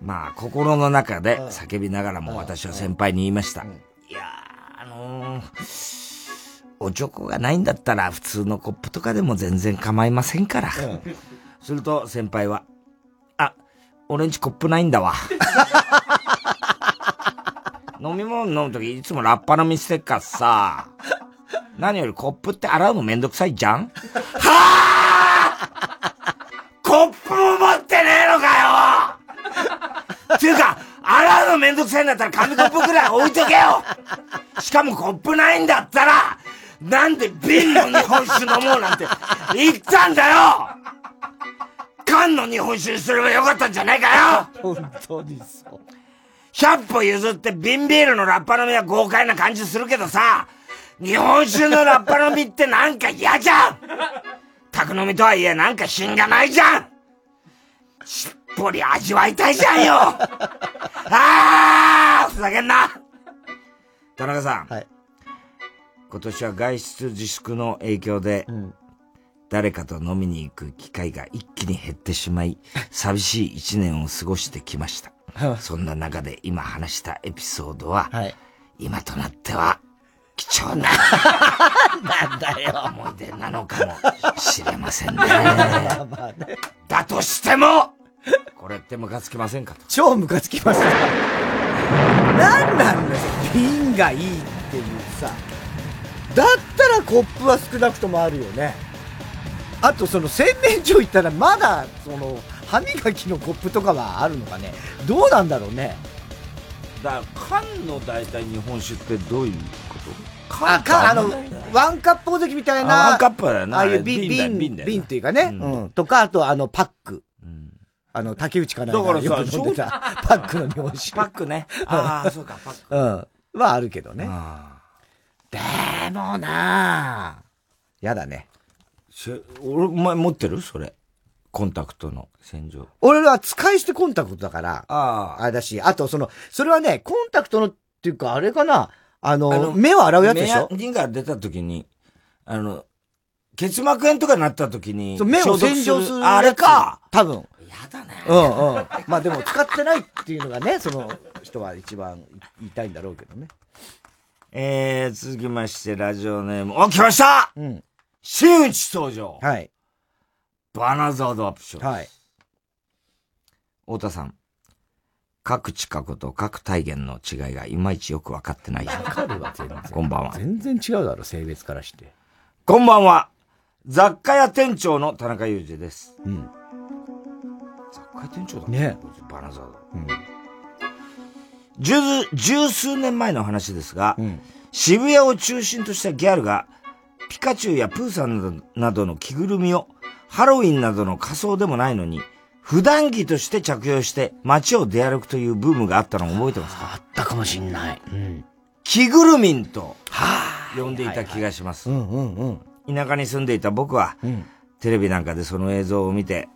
まあ、心の中で叫びながらも私は先輩に言いました。いやあのーおちょこがないんだったら普通のコップとかでも全然構いませんから。うん、すると先輩は、あ、俺んちコップないんだわ。飲み物飲むときいつもラッパ飲みしてっからさ。何よりコップって洗うのめんどくさいじゃんはあコップも持ってねえのかよっていうか、洗うのめんどくさいんだったら紙コップくらい置いとけよしかもコップないんだったら、なんで瓶の日本酒飲もうなんて言ったんだよ缶の日本酒にすればよかったんじゃないかよ本当にそう。100歩譲って瓶ビールのラッパ飲みは豪快な感じするけどさ、日本酒のラッパ飲みってなんか嫌じゃん宅飲みとはいえなんか品がないじゃんしっぽり味わいたいじゃんよあーふざけんな田中さん。はい。今年は外出自粛の影響で、うん、誰かと飲みに行く機会が一気に減ってしまい、寂しい一年を過ごしてきました。そんな中で今話したエピソードは、はい、今となっては貴重な、なんだよ。思い出なのかもしれませんね。ね だとしても、これってムカつきませんかと。超ムカつきますんなんだよ、瓶がいいっていうさ。だったらコップは少なくともあるよね。あとその洗面所行ったらまだその歯磨きのコップとかはあるのかね。どうなんだろうね。だから缶の大体日本酒ってどういうこと？あ、か、あの、ワンカップおじみたいな。ワンカップだよな。ああいう瓶、瓶、瓶瓶っていうかね。うん。とか、あとあの、パック。あの、竹内かなだからさ、飲んでた パックの日本酒。パックね。ああ、そうか、パック。うん。はあるけどね。でもなやだね。俺、お前持ってる？それ。コンタクトの洗浄。俺は使い捨てコンタクトだから、ああ。あれだし、あとその、それはね、コンタクトのっていうか、あれかな、あの、あの目を洗うやつでしょ？目が出た時に、あの、結膜炎とかになった時に、そう目を洗浄するあれか多分。やだね。うんうん。まあでも使ってないっていうのがね、その人は一番言いたいんだろうけどね。えー、続きまして、ラジオネーム、お、来ましたうん。真打ち登場。はい。バナザードアップショー。はい。太田さん。各地過去と各体現の違いがいまいちよく分かってない。わかるわ、全然。こんばんは。全然違うだろ、性別からして。こんばんは。雑貨屋店長の田中裕二です。うん。雑貨屋店長だね。バナザード。うん。十、十数年前の話ですが、うん、渋谷を中心としたギャルが、ピカチュウやプーさんなどの着ぐるみを、ハロウィンなどの仮装でもないのに、普段着として着用して街を出歩くというブームがあったのを覚えてますか？あったかもしんない。うん。着ぐるみんと、呼んでいた気がします。うんうんうん。田舎に住んでいた僕は、うん、テレビなんかでその映像を見て、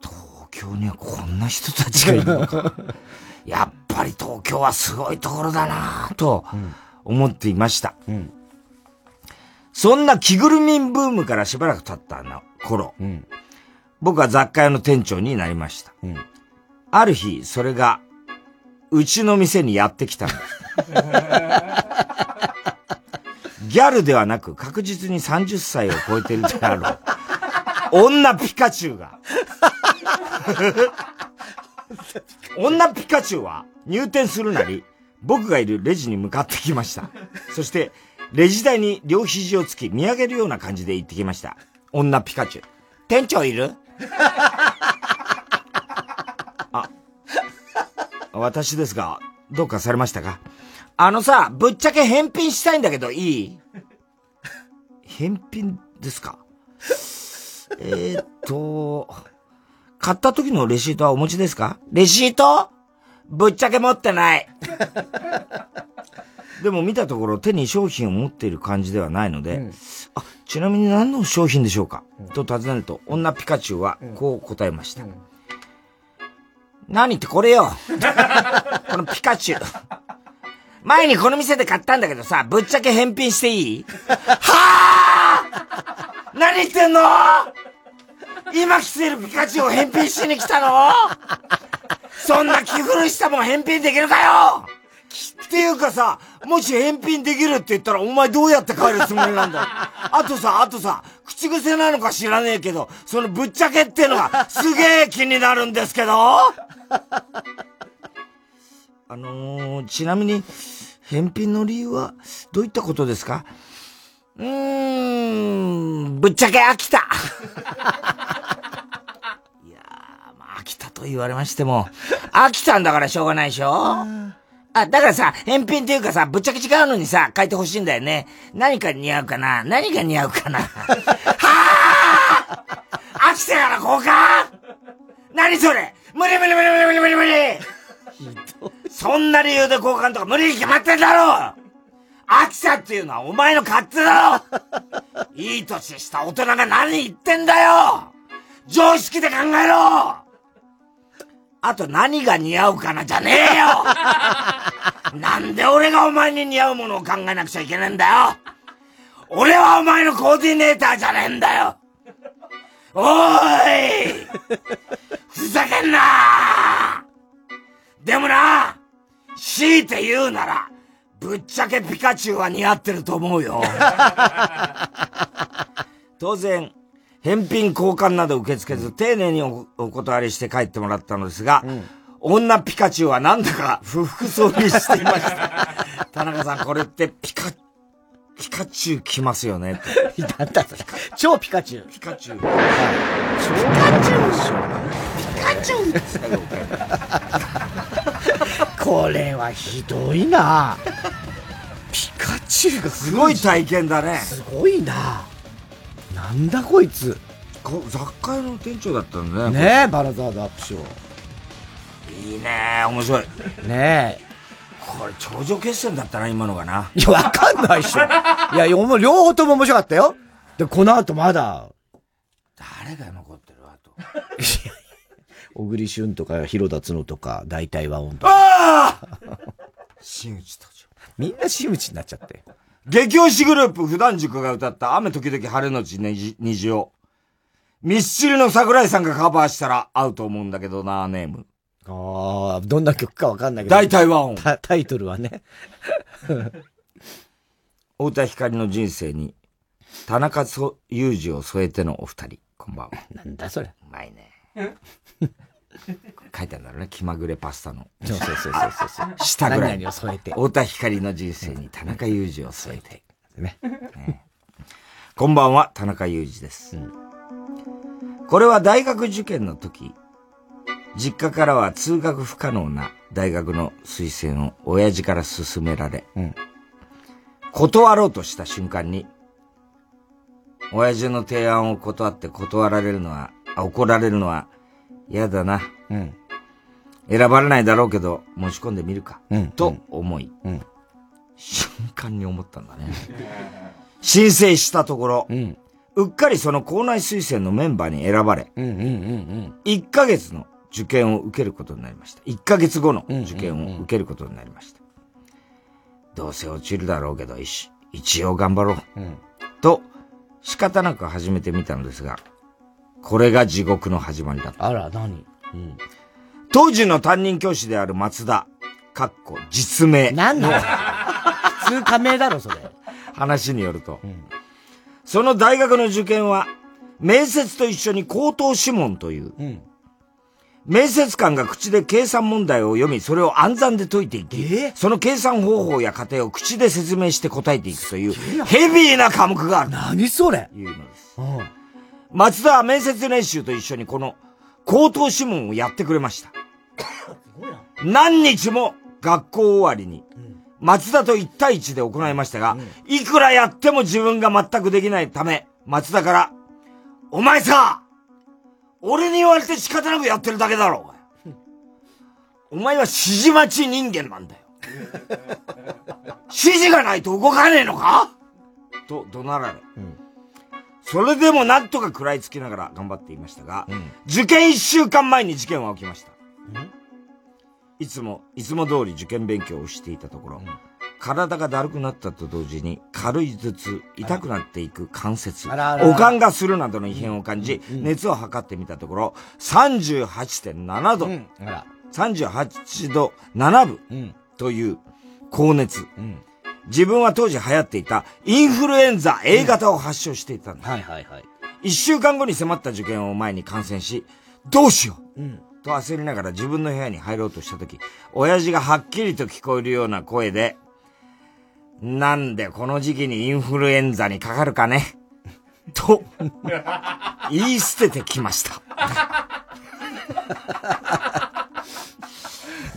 東京にはこんな人たちがいるのか。やっぱり東京はすごいところだなと思っていました。うん、そんな着ぐるみブームからしばらく経ったの頃、うん、僕は雑貨屋の店長になりました。うん、ある日、それが、うちの店にやってきたんです。ギャルではなく確実に30歳を超えているであろう。女ピカチュウが。女ピカチュウは入店するなり、僕がいるレジに向かってきました。そして、レジ台に両肘をつき見上げるような感じで行ってきました。女ピカチュウ。店長いる？あ、私ですが、どうかされましたか？あのさ、ぶっちゃけ返品したいんだけどいい？返品ですか？え、っと、買った時のレシートはお持ちですか？レシート？ぶっちゃけ持ってない。でも見たところ手に商品を持っている感じではないので、うん、あ、ちなみに何の商品でしょうか、うん、と尋ねると、女ピカチュウはこう答えました。うん、何ってこれよ。このピカチュウ。前にこの店で買ったんだけどさ、ぶっちゃけ返品していい？はぁ何言ってんの？今着てるピカチュウを返品しに来たの？そんな着古したも返品できるかよ？っていうかさ、もし返品できるって言ったらお前どうやって帰るつもりなんだ？よあとさ、あとさ、口癖なのか知らねえけど、そのぶっちゃけっていうのがすげえ気になるんですけど？あのー、ちなみに、返品の理由はどういったことですか？うーん、ぶっちゃけ飽きた。言われましても、飽きたんだからしょうがないでしょ？あ、だからさ、返品っていうかさ、ぶっちゃけ違うのにさ、書いてほしいんだよね。何か似合うかな？何が似合うかな？はぁ！飽きたから交換何それ？無理無理無理無理無理無理無理。そんな理由で交換とか無理に決まってんだろ飽きたっていうのはお前の勝手だろ！いい年した大人が何言ってんだよ！常識で考えろあと何が似合うかなじゃねえよ。なんで俺がお前に似合うものを考えなくちゃいけねえんだよ。俺はお前のコーディネーターじゃねえんだよ。おーい。ふざけんな。でもな、強いて言うなら、ぶっちゃけピカチュウは似合ってると思うよ。当然、返品交換など受け付けず、丁寧にお断りして帰ってもらったのですが、うん、女ピカチュウはなんだか不服そうにしていました。田中さん、これってピカ、ピカチュウ来ますよねだそれ。超ピカチュウ。ピカチュウ。超ピカチュウでしょ。カチュこれはひどいな ピカチュウがすごい体験だねすごいななんだこいつ。雑貨屋の店長だったんだね。ねえバラザードアップショーいいね面白い。ねえ。これ頂上決戦だったな今のがな。いやわかんないっしょ。いや両方とも面白かったよ。でこの後まだ。誰が残ってるあと。小栗旬とか広田角とか大体和音とか。ああ真打ちとみんな真打ちになっちゃって。激推しグループ普段塾が歌った雨時々晴れのち虹を。ミッシルの桜井さんがカバーしたら合うと思うんだけどな、ネーム。ああ、どんな曲かわかんないけど。大体和音。タイトルはね。太田光の人生に、田中裕二を添えてのお二人、こんばんは。なんだそれ。うまいね。書いてあるんだろうね。気まぐれパスタの。そうそうそうそうそう。下ぐらい。何を添えて。太田光の人生に田中裕二を添えて。ね。ねこんばんは、田中裕二です、うん。これは大学受験の時、実家からは通学不可能な大学の推薦を親父から勧められ、うん、断ろうとした瞬間に、親父の提案を断って断られるのは、怒られるのは嫌だな。うん。選ばれないだろうけど、持ち込んでみるか。うん。と思い、うん。瞬間に思ったんだね。申請したところ、うん。うっかりその校内推薦のメンバーに選ばれ、うんうんうんうん。1ヶ月の受験を受けることになりました。1ヶ月後の受験を受けることになりました。どうせ落ちるだろうけど、一応頑張ろう。うん、と、仕方なく始めてみたのですが、これが地獄の始まりだった。あら、何？うん。当時の担任教師である松田、かっこ実名。何の普通仮名だろ、それ。話によると、うん、その大学の受験は、面接と一緒に口頭諮問という、うん、面接官が口で計算問題を読み、それを暗算で解いていき、えー、その計算方法や過程を口で説明して答えていくという、ヘビーな科目がある。何それいうのです。うん、松田は面接練習と一緒にこの口頭諮問をやってくれました。何日も学校終わりに、松田と1対1で行いましたが、いくらやっても自分が全くできないため、松田から、お前さ俺に言われて仕方なくやってるだけだろう お前は指示待ち人間なんだよ。指示がないと動かねえのか？と怒鳴られ。うん、それでもなんとか食らいつきながら頑張っていましたが、うん、受験一週間前に事件は起きました。いつも、いつも通り受験勉強をしていたところ、うん、体がだるくなったと同時に軽い頭痛、痛くなっていく関節、おかんがするなどの異変を感じ、うん、熱を測ってみたところ、38.7度、うん、38度7分という高熱、自分は当時流行っていたインフルエンザ A 型を発症していたんです。はいはいはい。一週間後に迫った受験を前に感染し、どうしよう、うんと焦りながら自分の部屋に入ろうとした時、親父がはっきりと聞こえるような声で、なんでこの時期にインフルエンザにかかるかね？と、言い捨ててきました。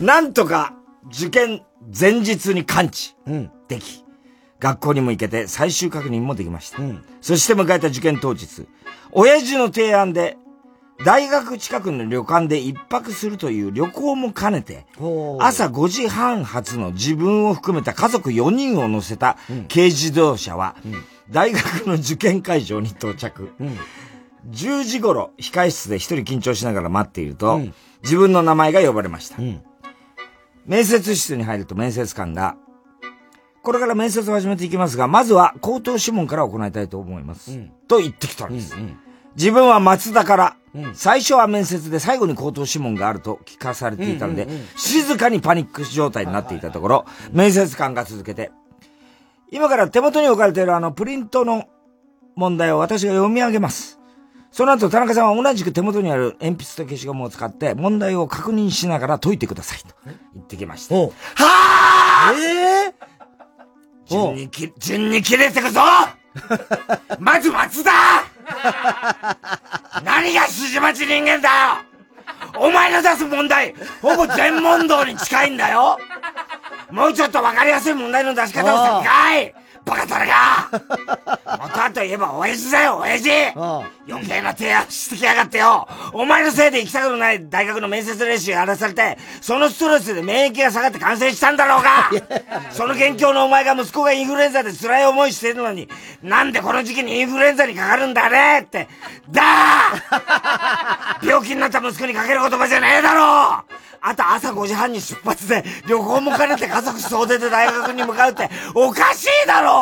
なんとか受験前日に完治でき、うん、学校にも行けて最終確認もできました。うん、そして迎えた受験当日、親父の提案で大学近くの旅館で一泊するという旅行も兼ねて、朝5時半発の自分を含めた家族4人を乗せた軽自動車は、大学の受験会場に到着。うん、10時頃、控室で一人緊張しながら待っていると、うん、自分の名前が呼ばれました。うん、面接室に入ると面接官が、これから面接を始めていきますが、まずは口頭諮問から行いたいと思います。と言ってきたんです。自分は松田から、最初は面接で最後に口頭諮問があると聞かされていたので、静かにパニック状態になっていたところ、面接官が続けて、今から手元に置かれているあのプリントの問題を私が読み上げます。その後、田中さんは同じく手元にある鉛筆と消しゴムを使って問題を確認しながら解いてくださいと言ってきました。はぁえぇ、順にき、順に切れてくぞ！まず松田！何が筋待ち人間だよ！お前の出す問題、ほぼ全問答に近いんだよ！もうちょっとわかりやすい問題の出し方をしたかいバカタレが元はといえば親父だよ、親父。余計な提案してきやがってよ。お前のせいで行きたくない大学の面接練習やらされて、そのストレスで免疫が下がって感染したんだろうが。その元凶のお前が息子がインフルエンザで辛い思いしてるのに、なんでこの時期にインフルエンザにかかるんだねって、だー 病気になった息子にかける言葉じゃねえだろあと朝5時半に出発で旅行も兼ねて家族総出で大学に向かうっておかしいだろ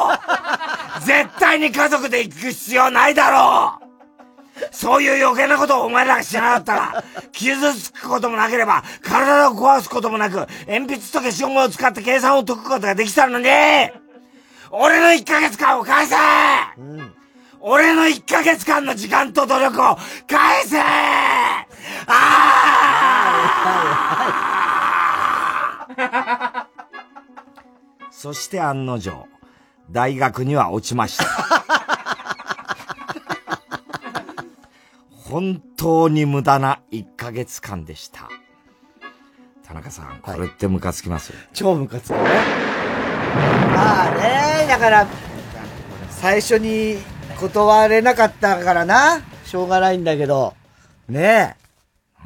絶対に家族で行く必要ないだろう。そういう余計なことをお前らがしなかったら、傷つくこともなければ、体を壊すこともなく、鉛筆と消しゴムを使って計算を解くことができたのに、俺の1ヶ月間を返せ、うん、俺の1ヶ月間の時間と努力を返せ。ああそして案の定、大学には落ちました。本当に無駄な1ヶ月間でした。田中さん、これってムカつきます、はい、超ムカつくね。まあね、だから、最初に断れなかったからな。しょうがないんだけど。ねえ。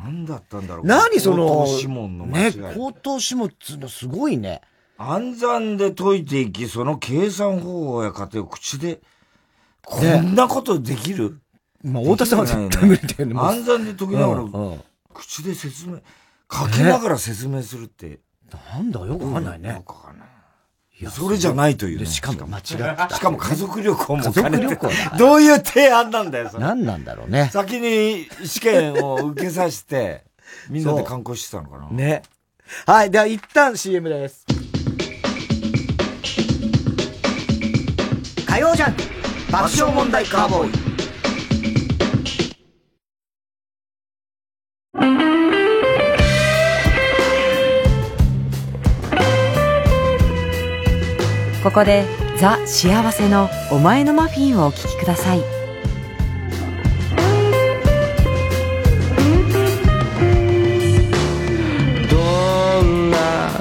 何だったんだろう？何その、口頭諮問の間違い。ね、口頭諮問っつうのすごいね。暗算で解いていき、その計算方法や過程を口で、こんなことできる、まあ、太田さんは絶対無理だよね。暗算で解きながら、口で説明、書きながら説明するって。なんだよくわかんないね。よくわかんない。いや、それじゃないという、ね。しかも間違ってた。しかも家族旅行も家族旅行どういう提案なんだよ、それ。何なんだろうね。先に試験を受けさせて、みんなで観光してたのかな。ね。はい、では一旦 CM です。火曜ジ爆笑問題カーボーイここでザ・幸せの「お前のマフィン」をお聴きください。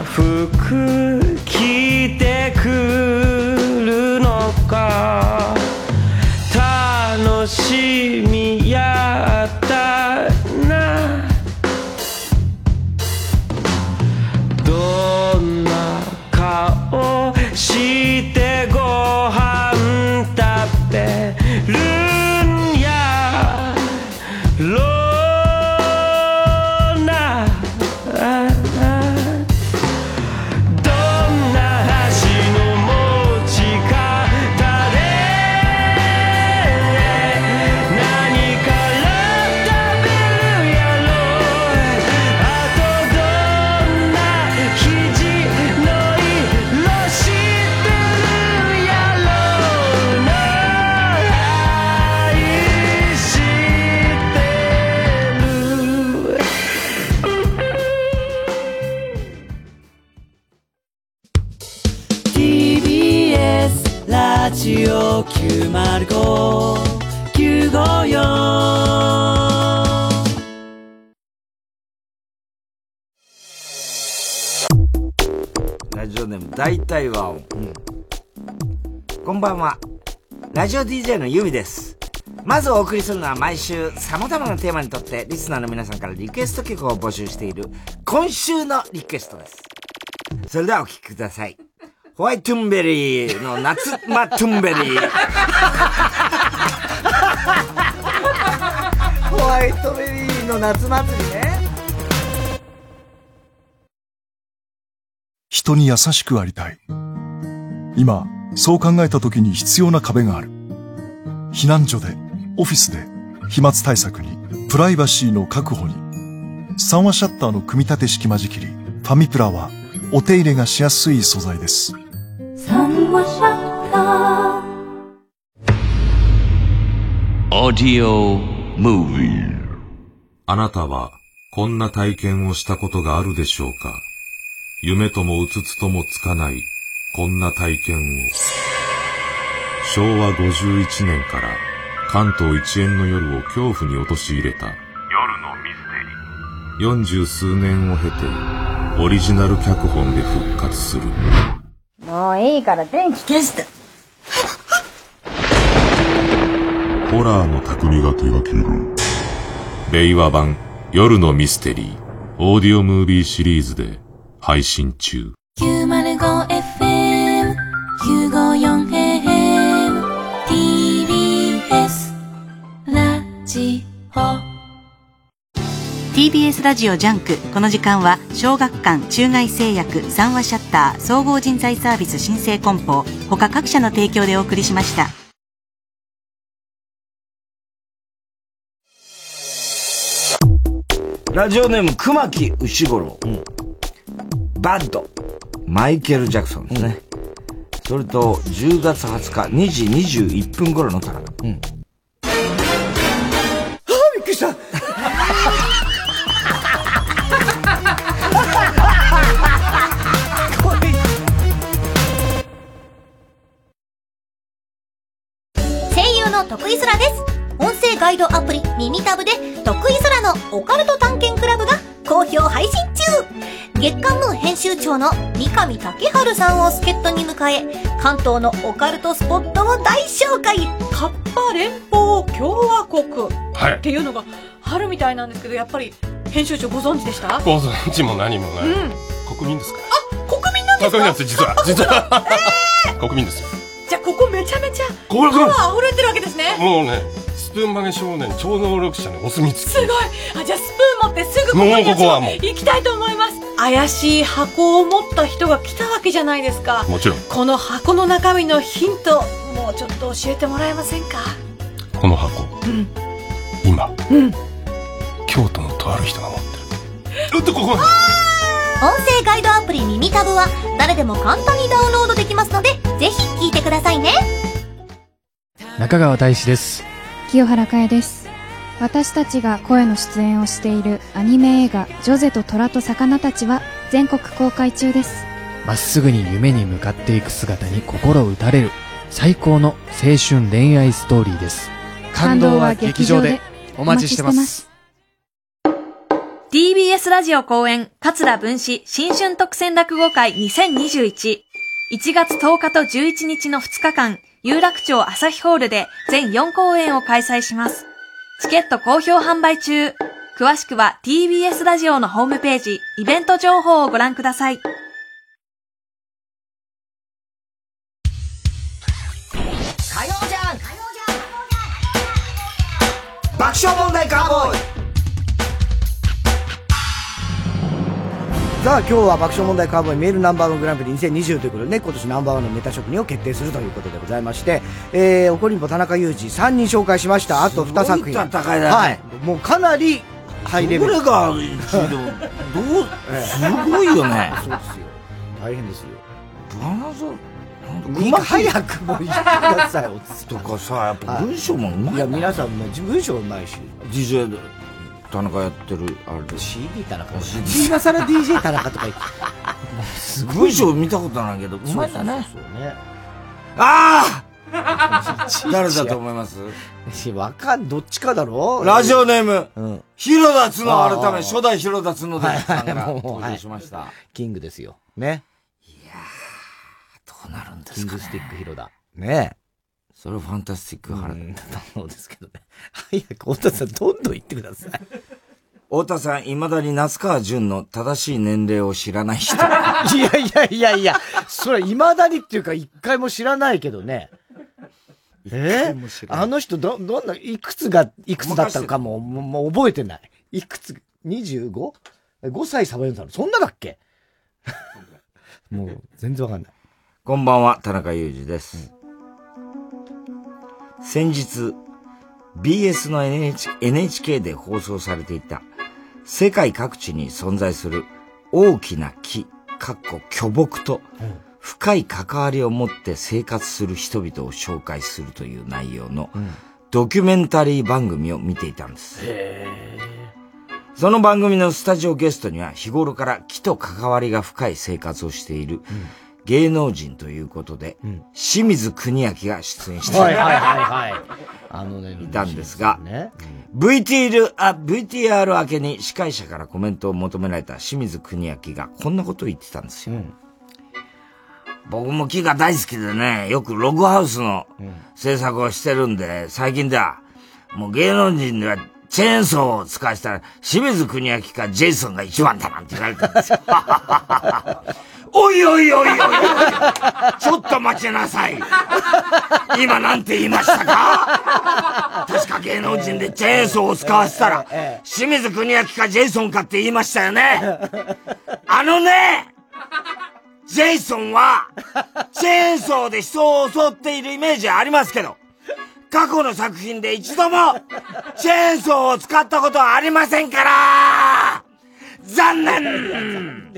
服着てく大体和音。うん。こんばんは。ラジオ DJ のユミです。まずお送りするのは毎週様々なテーマにとってリスナーの皆さんからリクエスト曲を募集している今週のリクエストです。それではお聴きください。ホワイトゥンベリーの夏マトゥンベリー。ホワイトベリーの夏祭りね。人に優しくありたい。今、そう考えた時に必要な壁がある。避難所で、オフィスで、飛沫対策に、プライバシーの確保に、3話シャッターの組み立て式間仕切り、ファミプラは、お手入れがしやすい素材です。3話シャッター。オーディオムービー。あなたは、こんな体験をしたことがあるでしょうか？夢ともうつつともつかない、こんな体験を。昭和51年から関東一円の夜を恐怖に陥れた夜のミステリー。四十数年を経て、オリジナル脚本で復活する。もういいから電気消して。ホラーの匠が手掛ける。令和版夜のミステリーオーディオムービーシリーズで配信中。905FM、954AM、TBS、ラジオ。TBS ラジオジャンク。この時間は、小学館、中外製薬、三和シャッター、総合人材サービス申請梱包、他各社の提供でお送りしました。ラジオネーム、熊木牛五郎。うんバッド。マイケル・ジャクソンですね。うん、それと、10月20日2時21分頃のタラ。うん。ああ、びっくりした声優の徳井空です。音声ガイドアプリ耳タブで徳井空のオカルト探検クラブが好評配信中月刊ムー編集長の三上竹春さんを助っ人に迎え、関東のオカルトスポットを大紹介カッパ連邦共和国、はい、っていうのがあるみたいなんですけど、やっぱり編集長ご存知でした？ご存知も何もない。うん、国民ですかあ、国民なんですか？国民なんです、実は。実は。えー、国民ですよ。じゃあここめちゃめちゃパワー溢れてるわけですね。もうね、スプーン曲げ少年超能力者のお墨付き。すごいあ、じゃあスプーン持ってすぐここにここはもう行きたいと思います。怪しい箱を持った人が来たわけじゃないですか。もちろん。この箱の中身のヒント、もうちょっと教えてもらえませんか？この箱。うん。今。うん。京都のとある人が持ってる。うっとここ音声ガイドアプリ耳タブは誰でも簡単にダウンロードできますので、ぜひ聞いてくださいね。中川大志です。清原かえです。私たちが声の出演をしているアニメ映画「ジョゼと虎と魚たち」は全国公開中です。まっすぐに夢に向かっていく姿に心打たれる。最高の青春恋愛ストーリーです。感動は劇場でお待ちしてます。TBS ラジオ公演、桂文史新春特選落語会2021。1月10日と11日の2日間、有楽町朝日ホールで全4公演を開催します。チケット好評販売中。詳しくは TBS ラジオのホームページ、イベント情報をご覧ください。爆笑問題カーボーイさあ今日は爆笑問題カーボーイメールナンバーワングランプリ2020ということでね今年ナンバーワンのネタ職人を決定するということでございまして、えー、おこりんぼ田中裕二3人紹介しました。あと2作品。戦いだね。はい。もうかなりハイレベル。どれが1位でもどうすごいよね。そうですよ。大変ですよ。バナザいいか早くもう言ってくださいとかさやっぱ文章もうまい。いや皆さんも文章うまいし。DJ で田中やってるあれで CD 田中。今更 DJ 田中とか言って。すごい文章見たことないけど。うまいんだねそうそうね。ああ 誰だと思います？しわかんどっちかだろ？ラジオネーム、うん。広田角あー。改め初代広田角田さんが 登場しました、キングですよ。ね。どうなるんですかね。キングスティック広田。ねそれファンタスティック原うんそうですけどね早く太田さんどんどん言ってください太田さん、未だに夏川淳の正しい年齢を知らない人。いやいやいやいや、それ、未だにっていうか、一回も知らないけどね。え？ーあの人、ど、どんな、いくつが、いくつだったかも、もうもう覚えてない。いくつ、25?5 歳差えたのそんなだっけ？もう、全然わかんない。こんばんは、田中裕二です。先日、BS の NHK, NHK で放送されていた、世界各地に存在する大きな木、かっこ巨木と、深い関わりを持って生活する人々を紹介するという内容の、ドキュメンタリー番組を見ていたんです。その番組のスタジオゲストには日頃から木と関わりが深い生活をしている芸能人ということで、清水国明が出演していはいはいはいはい。あのね、いたんですが、ね。VTR、あ、VTR 明けに司会者からコメントを求められた清水国明がこんなことを言ってたんですよ。僕も木が大好きでね、よくログハウスの制作をしてるんで、最近では、もう芸能人ではチェーンソーを使わせたら、清水国明かジェイソンが一番だなんて言われたんですよ。おいおいおいおいおい。ちょっと待ちなさい。今なんて言いましたか？確か芸能人でチェーンソーを使わせたら、清水国明かジェイソンかって言いましたよね。あのね、ジェイソンは、チェーンソーで人を襲っているイメージはありますけど、過去の作品で一度も、チェーンソーを使ったことはありませんから。残念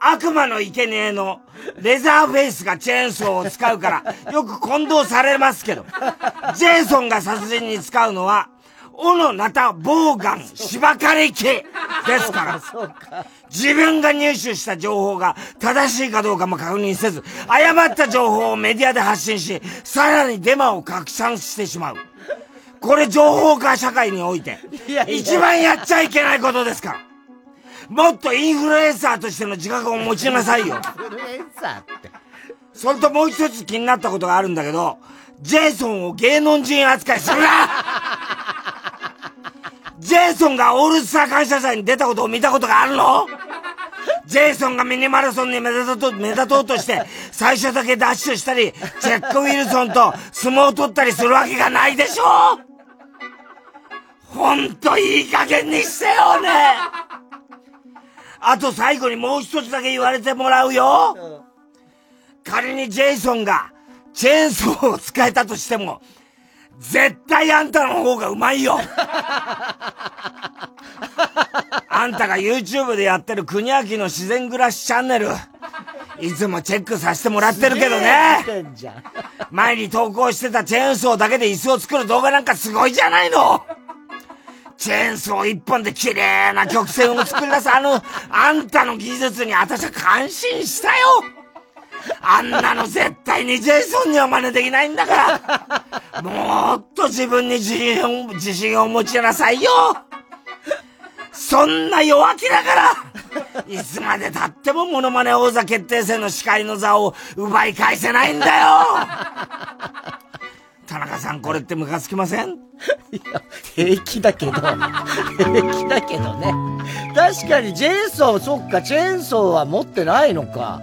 悪魔の生贄のレザーフェイスがチェーンソーを使うから、よく混同されますけど、ジェイソンが殺人に使うのは、斧、ナタ、ボウガン、芝刈り機ですから、自分が入手した情報が正しいかどうかも確認せず、誤った情報をメディアで発信し、さらにデマを拡散してしまう。これ情報化社会において、一番やっちゃいけないことですから。もっとインフルエンサーとしての自覚を持ちなさいよ。インフルエンサーって。それともう一つ気になったことがあるんだけど、ジェイソンを芸能人扱いするな ジェイソンがオールスター感謝祭に出たことを見たことがあるの？ジェイソンがミニマラソンに目立とう目立とうとして、最初だけダッシュしたり、チェック・ウィルソンと相撲を取ったりするわけがないでしょ？ほんといい加減にしてよねあと最後にもう一つだけ言われてもらうよ。仮にジェイソンがチェーンソーを使えたとしても、絶対あんたの方がうまいよ あんたが YouTube でやってる国明の自然暮らしチャンネル、いつもチェックさせてもらってるけどね。前に投稿してたチェーンソーだけで椅子を作る動画なんかすごいじゃないのチェーンソー一本で綺麗な曲線を作り出すあの、あんたの技術に私は感心したよ。あんなの絶対にジェイソンには真似できないんだから。もっと自分に自信を、自信を持ちなさいよ。そんな弱気だから。いつまで経ってもモノマネ王座決定戦の司会の座を奪い返せないんだよ。田中さん、これってムカつきません？いや、平気だけど、平気だけどね。確かにジェイソン、そっか、チェーンソーは持ってないのか。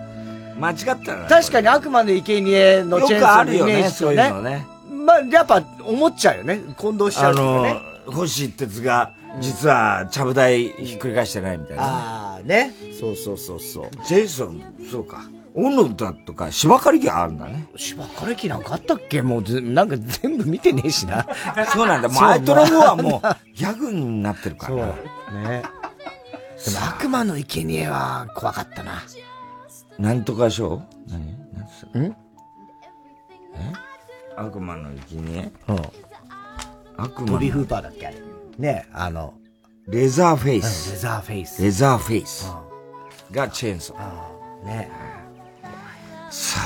間違ったな。確かに悪魔の生贄のチェーンソーのイメージとね。よくあるよね、そういうのね。まあ、やっぱ思っちゃうよね。混同しちゃう、ね、あの、星鉄が、実は、ちゃぶ台ひっくり返してないみたいな、ああ、ね。そうそうそうそう。ジェイソン、そうか。オノだとか芝刈り機あるんだね。芝刈り機なんかあったっけ？もうず、なんか全部見てねえしな。そうなんだ。もうアウトロボはもうギャグになってるから。そう。ね。悪魔の生贄は怖かったな。なんとかショー何？何すん？え？悪魔の生贄？うん。悪魔トビー・フーパーだっけ？あれ。ねあの、レザーフェイス。レザーフェイス。レザーフェイス。がチェーンソー。ねさ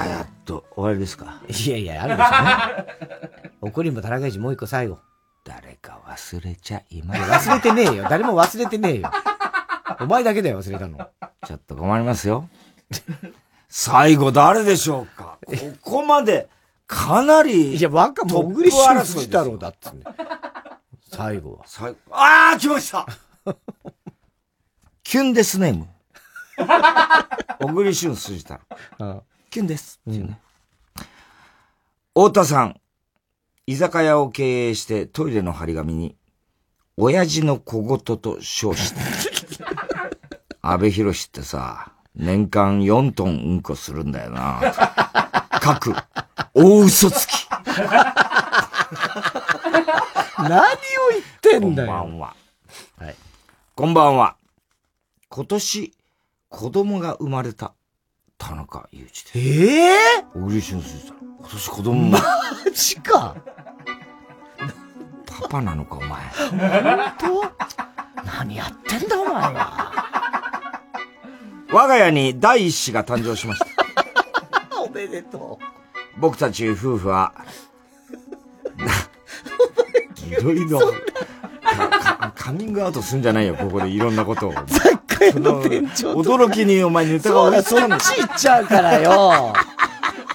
あ、やっと終わりですか。いやいや、あるでしょうね。怒りんぼ田中氏もう一個最後。誰か忘れちゃいま忘れてねえよ。誰も忘れてねえよ。お前だけだよ、忘れたの。ちょっと困りますよ。最後誰でしょうかここまで、かなり、いや、若トも小栗ップ争い旬藤太郎だっつね。最後は。最後。ああ来ました キュンデスネーム。小栗旬筋太郎。キュンです。っていうね。太田さん、居酒屋を経営してトイレの張り紙に、親父の小言と称して。安倍博士ってさ、年間4トンうんこするんだよな。各、大嘘つき。何を言ってんだよ。こんばんは。はい。こんばんは。今年、子供が生まれた、田中裕二です。ええ？小栗旬筋太郎。今年子供マジか。パパなのか、お前。本当？何やってんだ、お前は。我が家に第一子が誕生しました。おめでと僕たち夫婦は、いろいろ、カミングアウトすんじゃないよ、ここでいろんなことを。雑貨屋の店長と驚きにお前ネタがそうだ、追いつかないそっち行っちゃうからよ。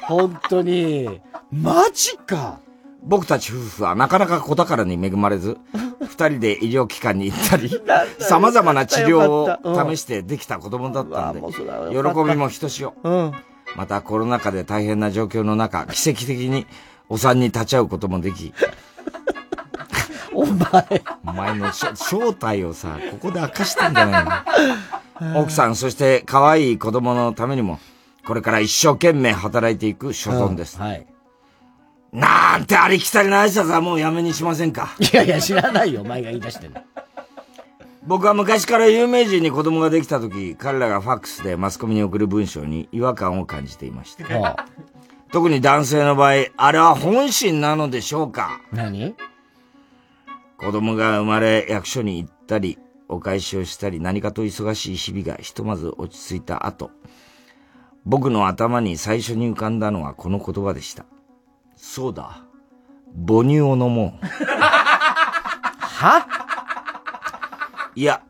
本当に。マジか。僕たち夫婦はなかなか子宝に恵まれず、二人で医療機関に行ったり、様々な治療を試してできた子供だったんで、喜びもひとしお。うん。またコロナ禍で大変な状況の中、奇跡的にお産に立ち会うこともでき、お前。お前の正体をさ、ここで明かしたんじゃないの 奥さん、そして可愛い子供のためにも、これから一生懸命働いていく所存です。はい。なんてありきたりな挨拶はもうやめにしませんか。いやいや、知らないよ、お前が言い出してんの。僕は昔から有名人に子供ができた時、彼らがファックスでマスコミに送る文章に違和感を感じていました。特に男性の場合、あれは本心なのでしょうか何？子供が生まれ役所に行ったり、お返しをしたり何かと忙しい日々がひとまず落ち着いた後、僕の頭に最初に浮かんだのはこの言葉でした。そうだ。母乳を飲もう。は？いや、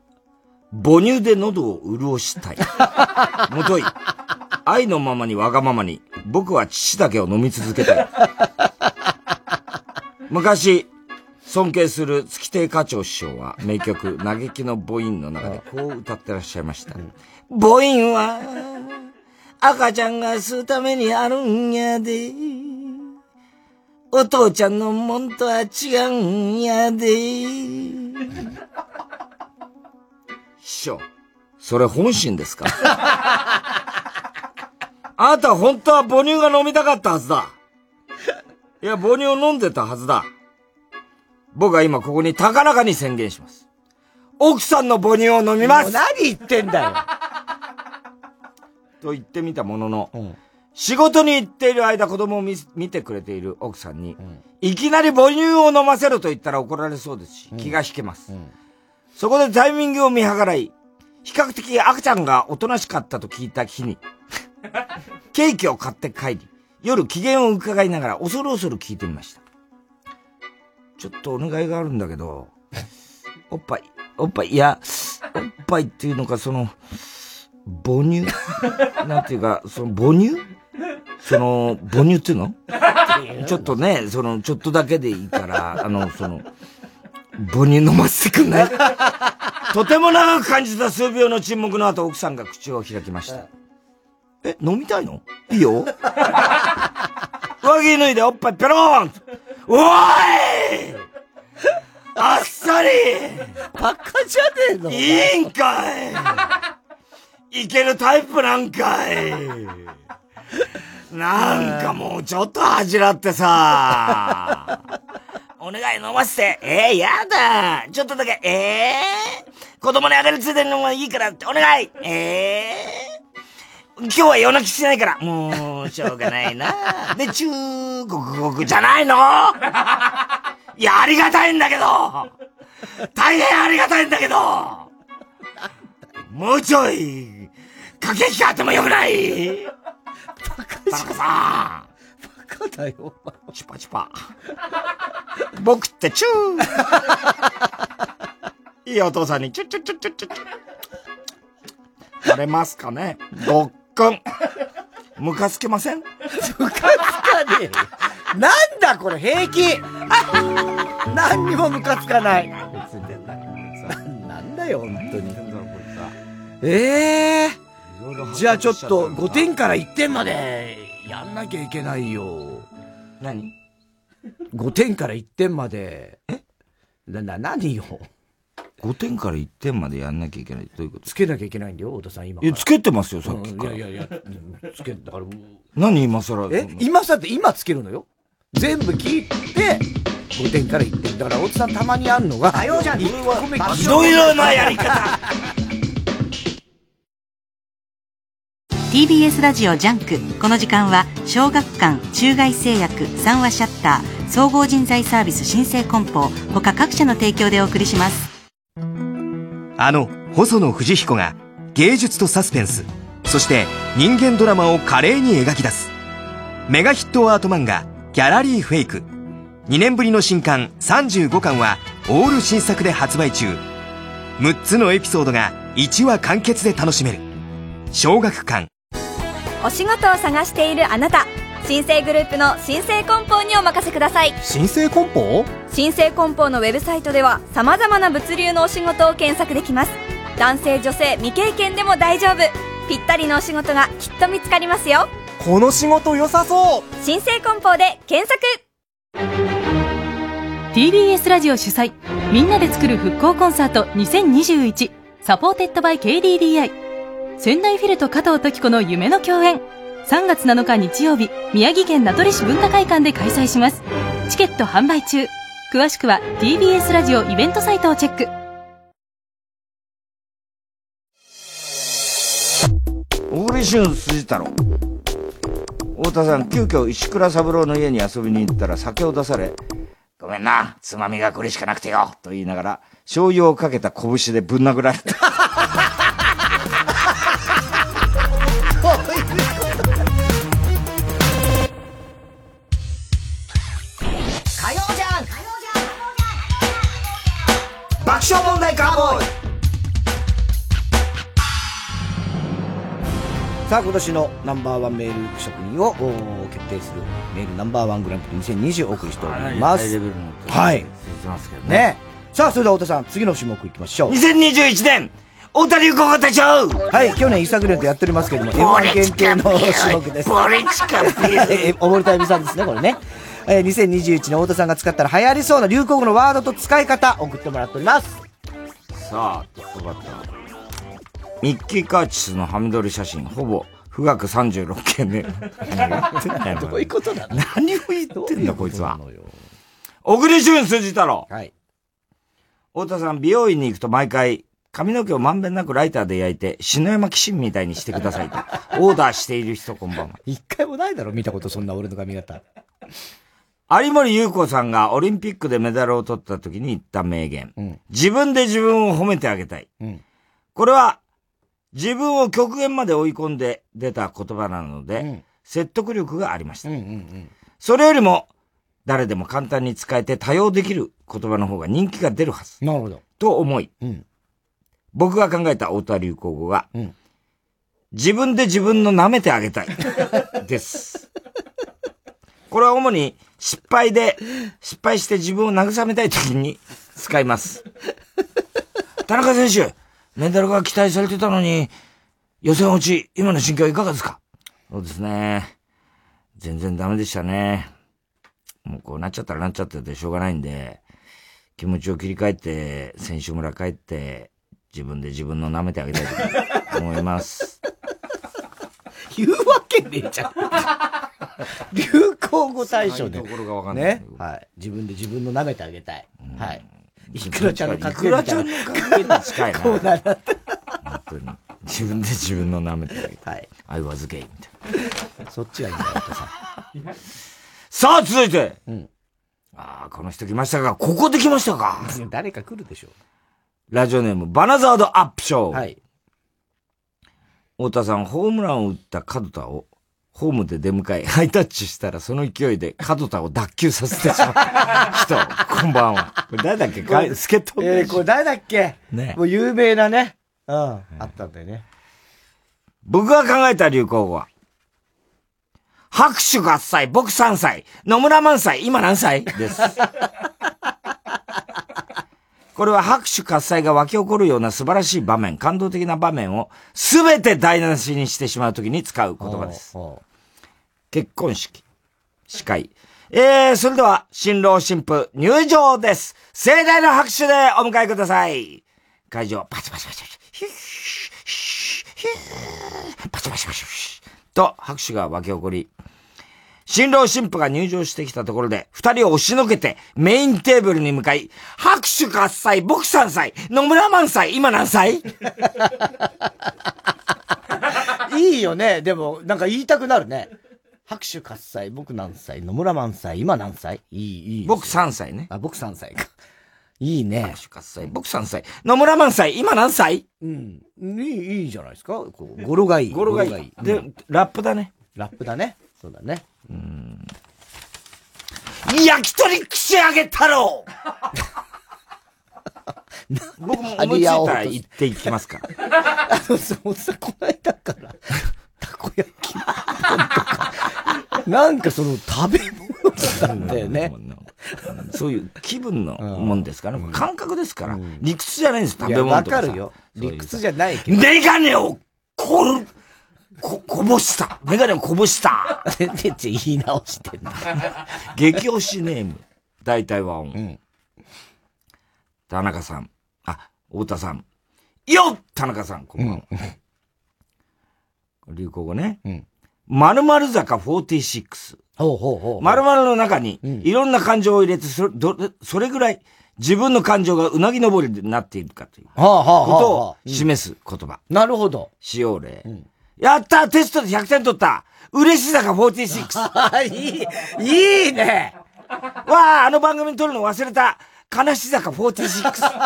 母乳で喉を潤したい。もとい。愛のままにわがままに、僕は父だけを飲み続けたい。昔、尊敬する月亭課長師匠は名曲、嘆きの母音の中でこう歌ってらっしゃいました。母音は、赤ちゃんが吸うためにあるんやで。お父ちゃんのもんとは違うんやで。師匠、それ本心ですか？あなた本当は母乳が飲みたかったはずだ。いや、母乳を飲んでたはずだ。僕は今ここに高らかに宣言します。奥さんの母乳を飲みます何言ってんだよ。と言ってみたものの、仕事に行っている間子供を見見てくれている奥さんに、いきなり母乳を飲ませろと言ったら怒られそうですし、気が引けます。そこでタイミングを見計らい、比較的赤ちゃんがおとなしかったと聞いた日に、ケーキを買って帰り、夜機嫌を伺いながら恐る恐る聞いてみました。ちょっとお願いがあるんだけど、おっぱい、おっぱい、いや、おっぱいっていうのか、その、母乳？なんていうか、その母乳？その、母乳っていうの？ちょっとね、その、ちょっとだけでいいから、あの、その、母乳飲ませてくんない？とても長く感じた数秒の沈黙の後、奥さんが口を開きました。え、飲みたいの？いいよ。上着脱いでおっぱいペローン！おーいあっさりバカじゃねえのいいんかいいけるタイプなんかいなんかもうちょっと恥じらってさ。お願い飲ませて。えー、やだ。ちょっとだけ。えー、子供にあげるついでにのがいいからってお願い。えー、今日は夜泣きしないから。もう、しょうがないな。で、中国国じゃないの？いや、ありがたいんだけど大変ありがたいんだけどもうちょい、駆け引きあってもよくないバカ田中さん。バカだよ、チュパチュパ。僕ってチュー いいお父さんにチュチュチュチュチュチュ。されますかね？ごっくん。ムカつけません？ムカつかねえよ。なんだこれ、平気 何にもムカつかない。なんだよ、本当に。ええー、じゃあちょっと5点から1点までやんなきゃいけないよ。何 ?5 点から1点まで。え？な、な、何よ？5点から1点までやんなきゃいけない。どういうこと？つけなきゃいけないんだよ、太田さん、今いや、つけてますよ、さっきから。いやいやいや、つけ、だから。何今更？え今さって今つけるのよ。全部聞いて、5点から1点。だから、太田さんたまにあるのが、火曜じゃん。1個目。いろいろなやり方。TBS ラジオ JUNK。この時間は小学館中外製薬三和シャッター総合人材サービス新生梱包。他各社の提供でお送りしますあの細野藤彦が芸術とサスペンスそして人間ドラマを華麗に描き出す。メガヒットアート漫画「ギャラリーフェイク」2年ぶりの新刊35巻はオール新作で発売中。6つのエピソードが1話完結で楽しめる。小学館。お仕事を探しているあなた。新生グループの新生梱包にお任せください。新生梱包？新生梱包のウェブサイトでは様々な物流のお仕事を検索できます。男性女性未経験でも大丈夫。ぴったりのお仕事がきっと見つかりますよ。この仕事良さそう！新生梱包で検索。TBS ラジオ主催みんなで作る復興コンサート2021サポーテッドバイ KDDI 仙台フィルと加藤時子の夢の共演3月7日日曜日宮城県名取市文化会館で開催します。チケット販売中。詳しくは TBS ラジオイベントサイトをチェック。小栗旬辻太郎。太田さん急遽石倉三郎の家に遊びに行ったら酒を出されごめんなつまみがこれしかなくてよと言いながら醤油をかけた拳でぶん殴られた。爆笑問題カーボーイさあ、今年のナンバーワンメール職人をお決定するメールナンバーワングランプリ2020をお送りしております。ハイレベルのはい。続いてますけどねね。さあ、それでは太田さん、次の種目いきましょう。2021年太田流行語大賞はい、去年一作連とやっておりますけども、M1 限定の種目です。ボリチカピー え、おぼりたゆみさんですね、これね。えー、2021年太田さんが使ったら流行りそうな流行語のワードと使い方、送ってもらっております。さあ、トップバッター。ミッキー・カーチスのハミドリ写真、ほぼ、富岳36件目。どういうことだ？何を言ってんだ、こいつは。小栗旬辻太郎。はい。太田さん、美容院に行くと毎回、髪の毛をまんべんなくライターで焼いて、篠山紀信みたいにしてくださいと、オーダーしている人こんばんは。一回もないだろ、見たこと、そんな俺の髪型。有森優子さんがオリンピックでメダルを取った時に言った名言。うん、自分で自分を褒めてあげたい。うん、これは、自分を極限まで追い込んで出た言葉なので、うん、説得力がありました。うんうんうん、それよりも、誰でも簡単に使えて多用できる言葉の方が人気が出るはず。なるほど。と思い、うん、僕が考えた太田流行語が、うん、自分で自分の舐めてあげたい。です。これは主に失敗で、失敗して自分を慰めたい時に使います。田中選手、メダルが期待されてたのに、予選落ち、今の心境はいかがですか？そうですね。全然ダメでしたね。もうこうなっちゃったらなっちゃっててしょうがないんで、気持ちを切り替えて、選手村帰って、自分で自分の舐めてあげたいと思います。言うわけねえじゃん。流行語大賞で。ところがわかんない。ね。はい。自分で自分の舐めてあげたい。はい。いくらちゃんの格好いくらちゃんの格好に近いな。こうな本当に。自分で自分の舐めてあげたい。はい。I was gay みたいな。そっちがいいんだよ、さ。さあ、続いて。うん。ああ、この人来ましたが、ここで来ましたか。誰か来るでしょう。ラジオネーム、バナザードアップショー。はい。太田さん、ホームランを打った角田を、ホームで出迎え、ハイタッチしたらその勢いで角田を脱臼させてしまった 人、こんばんは。これ誰だっけ？か助っ人えー、これ誰だっけ？ね。もう有名なね。うん。あったんだよね。僕が考えた流行語は、拍手合歳、僕3歳、野村萬歳、今何歳？です。これは拍手喝采が湧き起こるような素晴らしい場面、感動的な場面を全て台無しにしてしまうときに使う言葉です。結婚式、司会。えー、それでは、新郎新婦入場です。盛大な拍手でお迎えください。会場、パチパチパチパチ。ヒュー、ヒュー、パチパチパチパチ。と拍手が湧き起こり、新郎新婦が入場してきたところで、二人を押しのけてメインテーブルに向かい、拍手喝采、僕3歳、野村萬歳、今何歳？いいよね。でも、なんか言いたくなるね。拍手喝采、僕何歳、野村萬歳、今何歳？いい、いい。僕3歳ね。あ、僕3歳か。いいね。拍手喝采、僕3歳。野村萬歳、今何歳？うん。いい、いいじゃないですか。こう語呂がいい。語呂がいい。で、ラップだね。ラップだね。そうだね。うん。焼き鳥串揚げ太郎 僕も思いついたら行っていきますから。あのさ、さ、この間から、たこ焼きとか、なんかその食べ物なんだよね。そういう気分のもんですから、ね、感覚ですから、理屈じゃないんです、食べ物とか。わかるよ。理屈じゃないけど。メガネをこるこ、こぼした。メガネをこぼした。全然言い直してんだ。激推しネーム。大体は音。うん。田中さん。あ、太田さん。よっ田中さん、こんばんは。うん、流行語ね。うん。〇〇坂46。ほうほうほう。〇〇の中に、いろんな感情を入れて、それ、ど、それぐらい、自分の感情がうなぎ登りになっているかという。ことを示す言葉。なるほど。使用例。うんやったテストで100点取った嬉しさが46。いい、いいねわあ、あの番組に撮るの忘れた。悲し坂46。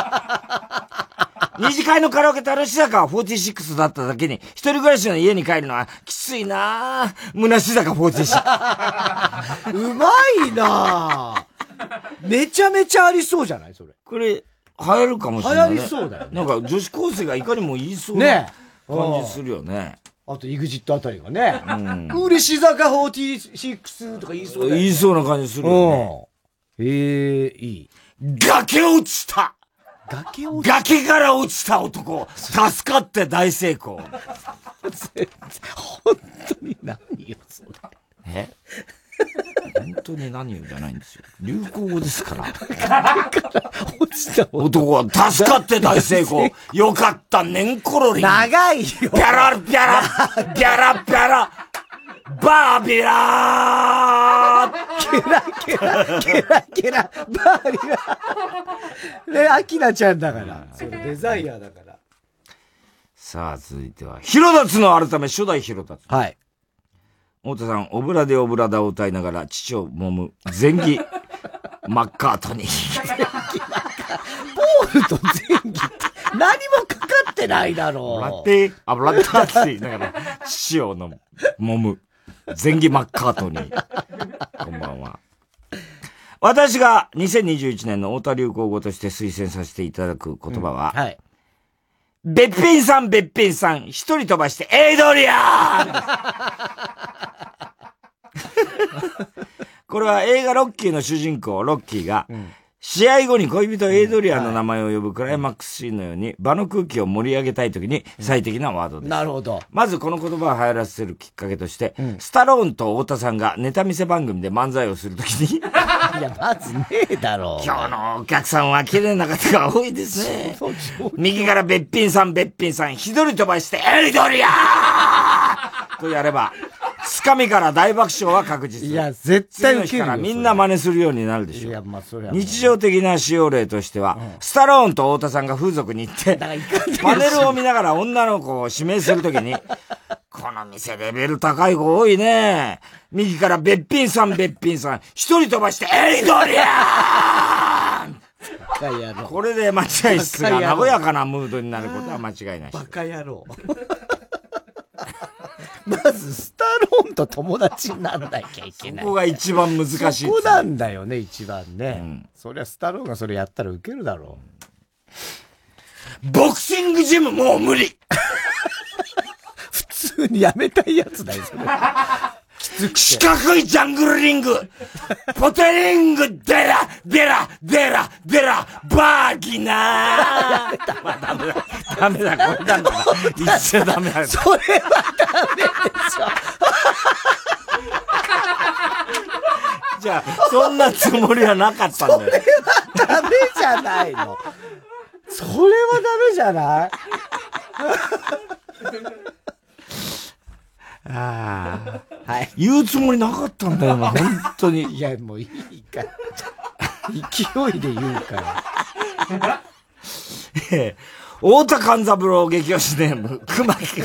二次会のカラオケ楽し坂は46だっただけに、一人暮らしの家に帰るのはきついなぁ。虚し坂46。うまいなぁ。めちゃめちゃありそうじゃないそれ。これ、流行るかもしれない、ね。流行りそうだよ、ね、なんか女子高生がいかにも言いそうな感じするよね。あと、イグジットあたりがね。うん。嬉し坂46とか言いそうだよ、ね。言いそうな感じするよね。ええー、いい。崖落ちた崖落ちた？崖から落ちた男助かって大成功 本当に何よ、それ。え？本当に何よじゃないんですよ。流行語ですから。落ちた男は助かって大成功。よかった、ねんころり。長いよ。ピャラピャラ、ピャラピャラ、バービラーケラケラ、ケラケラ、バービラー。ね、アキナちゃんだから。それデザイアだから。さあ、続いては、ヒロダツの改め、初代ヒロダツ。はい。太田さん、オブラでオブラダを歌いながら、父を揉む、前儀、マッカートニー。ポールと前儀って何もかかってないだろう。ラテ、あ、ラッターって言いながら、父を飲む、揉む、前儀マッカートニー。こんばんは。私が2021年の太田流行語として推薦させていただく言葉は、うん、はい。べっぴんさんべっぴんさん、一人飛ばしてエイドリアン! これは映画ロッキーの主人公、ロッキーが、うん。試合後に恋人エイドリアンの名前を呼ぶクライマックスシーンのように、場の空気を盛り上げたい時に最適なワードです。なるほど。まずこの言葉を流行らせるきっかけとして、うん、スタローンと太田さんがネタ見せ番組で漫才をするときに いや、まずねえだろう。今日のお客さんは綺麗な方が多いですね。右からべっぴんさんべっぴんさん、一人飛ばしてエイドリアンとやれば、つかみから大爆笑は確実。いや、絶対受けるからみんな真似するようになるでしょ。いや、まあ、それは。日常的な使用例としては、うん、スタローンと太田さんが風俗に行って、パネルを見ながら女の子を指名するときに、この店レベル高い子多いね。右からべっぴんさんべっぴんさん、一人飛ばして、エイドリアンこれで待合室が和やかなムードになることは間違いない。バカ野郎。まず、スタローンと友達にならなきゃいけない。そこが一番難しい。そこなんだよね、一番ね。うん、そりゃスタローンがそれやったらウケるだろう。ボクシングジムもう無理 普通にやめたいやつだよ、それ。四角いジャングルリング ポテリングデラデラデラデラバーギナーまあダメだ。ダメだ、これダメだ。言っちゃダメだ。それはダメでしょ。じゃあ、そんなつもりはなかったんだよ。それはダメじゃないの。それはダメじゃない？ああ。はい。言うつもりなかったんだよ、本当に。いや、もういいから。勢いで言うから。ええ。太田勘三郎激推しネーム、熊木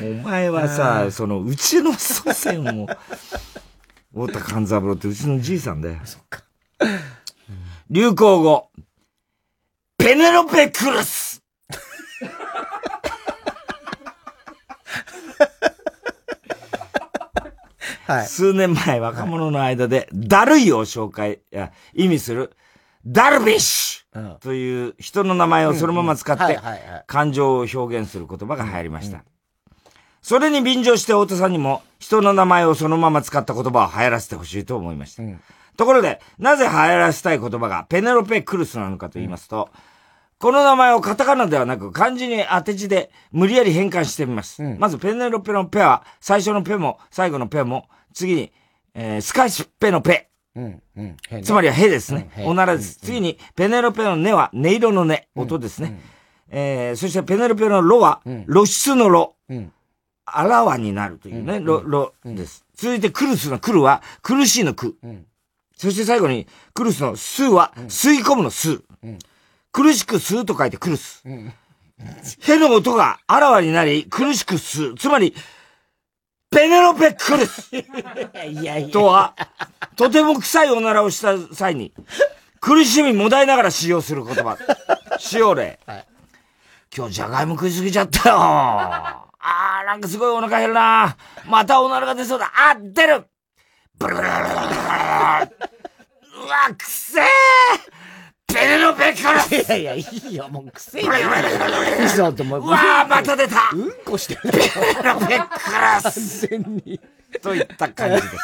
お前はさ、その、うちの祖先を、太田勘三郎ってうちのじいさんだよ。そっか。流行語、ペネロペクルス はい、数年前若者の間で、だるいを紹介、や、意味する、ダルビッシュという人の名前をそのまま使って、感情を表現する言葉が流行りました。それに便乗して太田さんにも、人の名前をそのまま使った言葉を流行らせてほしいと思いました。ところで、なぜ流行らせたい言葉がペネロペクルスなのかと言いますと、この名前をカタカナではなく漢字に当て字で無理やり変換してみます。まずペネロペのペは、最初のペも最後のペも、次に、えー、スカイスペのペ。うんうんね、つまりはヘですね。おならです。次に、ペネロペのネは音色の音、音ですね。えー、そしてペネロペのロは、露出のロ。あらわになるというね、ロ、ロです。続いてクルスのクルは、苦しいのク。そして最後に、クルスのスは、吸い込むのス。苦しく吸うと書いてクルス。ヘの音があらわになり、苦しく吸う。つまり、ペネロペクルスいやいやとは、とても臭いおならをした際に、苦しみもだいながら使用する言葉。使用例。はい、今日じゃがいも食いすぎちゃったよ。あー、なんかすごいお腹減るな。またおならが出そうだ。あ、出るブルブルブルブルブルうわ、くせーペネロペクルスいやいや、いいよ、もうくせえよ。嘘と思う。うわー、また出たうんこしてる。ペネロペクルス完全に。といった感じです。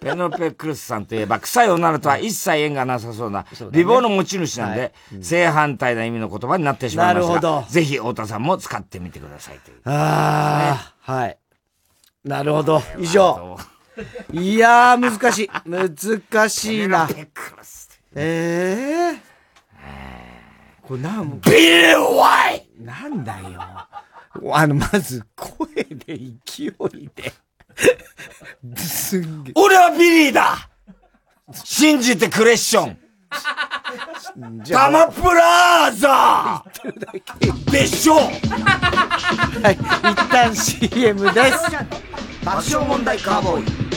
ペネロペクルスさんといえば、臭い女のとは一切縁がなさそうな、美貌の持ち主なんで、正反対な意味の言葉になってしまいましたが。なるほど。ぜひ、太田さんも使ってみてくださいという。ああ、はい。なるほど。以上。いやー、難しい。難しいな。ええー。これなん、ビリワイなんだよ。あの、まず、声で、勢いで。すんげ俺はビリーだ信じてクレッションタマプラーザでしょはい、一旦 CM です。爆笑問題カーボーイ。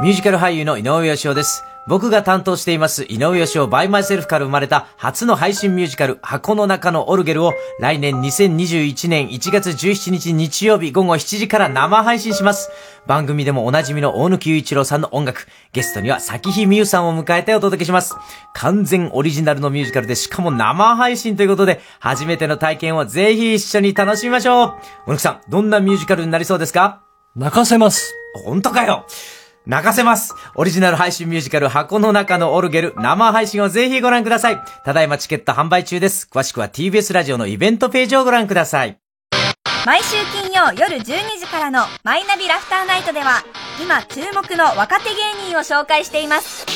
ミュージカル俳優の井上芳雄です。僕が担当しています井上芳雄 by myself から生まれた初の配信ミュージカル箱の中のオルゲルを来年2021年1月17日日曜日午後7時から生配信します。番組でもおなじみの大貫雄一郎さんの音楽、ゲストには咲日美優さんを迎えてお届けします。完全オリジナルのミュージカルでしかも生配信ということで初めての体験をぜひ一緒に楽しみましょう。小野木さん、どんなミュージカルになりそうですか？泣かせます。本当かよ泣かせます。オリジナル配信ミュージカル箱の中のオルゲル生配信をぜひご覧ください。ただいまチケット販売中です。詳しくは TBS ラジオのイベントページをご覧ください。毎週金曜夜12時からのマイナビラフターナイトでは今注目の若手芸人を紹介しています。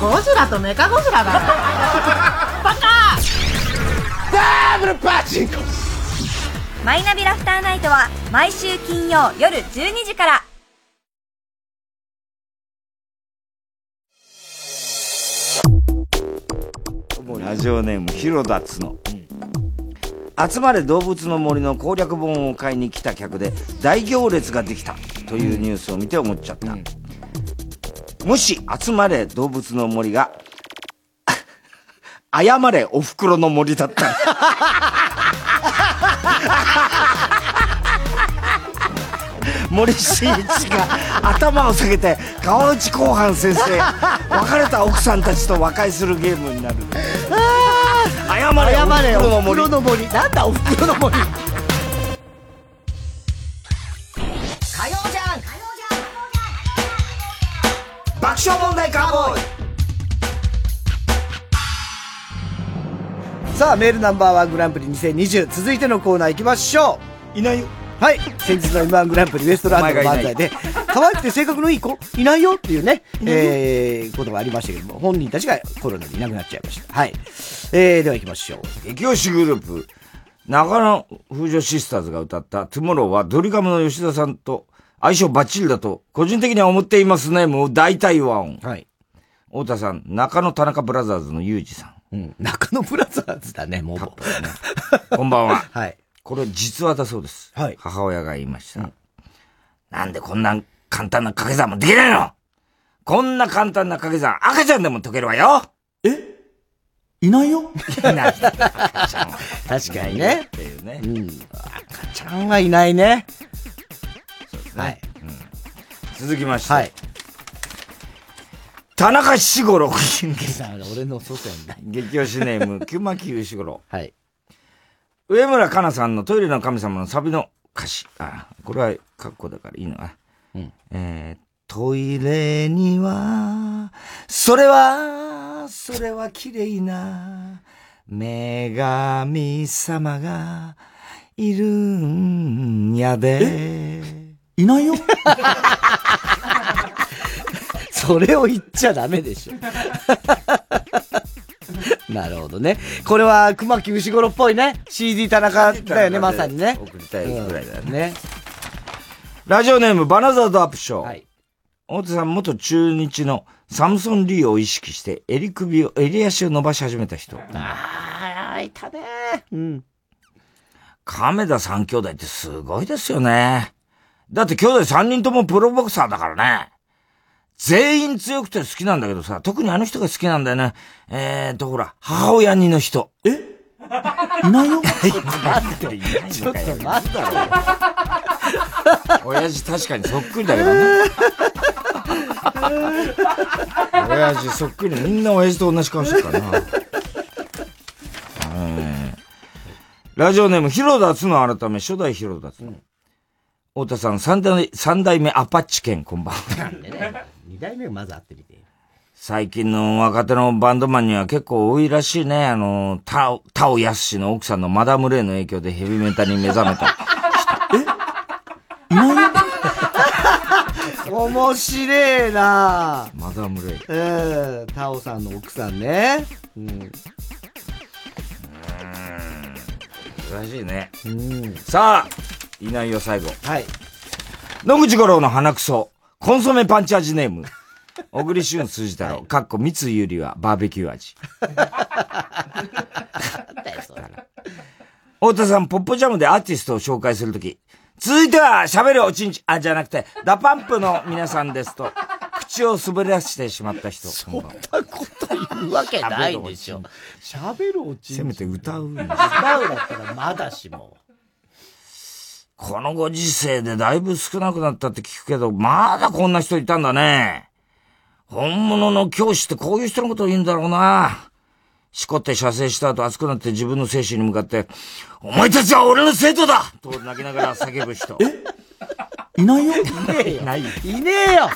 ゴジラとメカゴジラだバカ！ダブルパチンコマイナビラフターナイトは毎週金曜夜12時からラジオネーム、広田つの。集まれ動物の森の攻略本を買いに来た客で大行列ができたというニュースを見て思っちゃった。もし集まれ動物の森が、謝れお袋の森だったら。森進一が頭を下げて川内後半先生別れた奥さんたちと和解するゲームになる謝れ謝れ、おおふくろの森。なんだ、おふくろの森。火曜じゃん爆笑問題カーボーイさあ、メールナンバーワングランプリ2020。続いてのコーナー行きましょう。いないよ。はい。先日の M1 グランプリウエストランドの漫才で、可愛くて性格のいい子いないよっていうね、えー、ことがありましたけども、本人たちがコロナでいなくなっちゃいました。はい。えー、では行きましょう。激推しグループ、中野腐女シスターズが歌った Tomorrow はドリカムの吉田さんと相性バッチリだと個人的には思っていますね。もう大体和音。はい。太田さん、中野田中ブラザーズのユージさん。うん。中野ブラザーズだね、もう。こんばんは。はい。これ実話だそうです。はい。母親が言いました。なんでこんな簡単な掛け算もできないの？こんな簡単な掛け算、赤ちゃんでも解けるわよいないよ？いない。確かにね。っていうね。うん。赤ちゃんはいないね。はい。続きまして。はい。田中志五郎。俺の祖先だ。激推しネーム、熊木牛五郎。はい。上村かなさんのトイレの神様のサビの歌詞。あ、これは格好だからいいのかな。うん。えー、トイレには、それは、それは綺麗な、女神様がいるんやで。いないよ？それを言っちゃダメでしょ。なるほどね。これは熊木牛五郎っぽいね。CD 田中だよね、まさにね。送りたいぐらいだよね。ね。ラジオネームバナザードアップショー。はい。大手さん元中日のサムソン・リーを意識して襟首を、襟足を伸ばし始めた人。ああ、いたね。うん。亀田三兄弟ってすごいですよね。だって兄弟三人ともプロボクサーだからね。全員強くて好きなんだけどさ、特にあの人が好きなんだよね。えーと、ほら、母親にの人。え？いないよいないのかよ。ちょっと待ったろ。親父確かにそっくりだけどね。親父そっくり。みんな親父と同じ顔してるからな。えーラジオネーム、広田つの改め、初代広田つの。太田さん、三代、三代目アパッチ犬、こんばんは。なんでね。二代目がまず会ってみて。最近の若手のバンドマンには結構多いらしいね。あの、タオ、タオヤス氏の奥さんのマダムレイの影響でヘビメタに目覚めた。いないよ面白えなマダムレイ。うん。タオさんの奥さんね。うん。らしいね。うん。さあ、いないよ、最後。はい。野口五郎の鼻くそ。コンソメパンチ味ネーム。小栗旬筋太郎、かっこ三井ゆりはバーベキュー味。太田さん、ポップジャムでアーティストを紹介するとき、続いては喋るおちんち、あ、じゃなくて、 DA PUMP の皆さんですと、口を滑らしてしまった人。そんなこと言うわけないでしょ。喋るおちんち。せめて歌う。歌うだったらまだしも。このご時世でだいぶ少なくなったって聞くけど、まだこんな人いたんだね。本物の教師ってこういう人のことを言うんだろうな。しこって射精した後熱くなって自分の精神に向かって、お前たちは俺の生徒だと泣きながら叫ぶ人。え？いないよ？いねえよ。いないいねえよ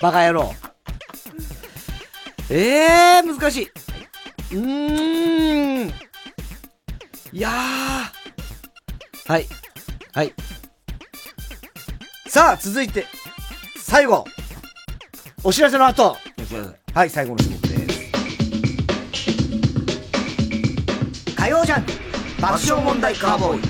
バカ野郎。ええー、難しい。うーん。いやー。はい。はい。さあ、続いて、最後。お知らせの後。はい、最後の種目です。火曜ジャン爆笑問題カーボーイ。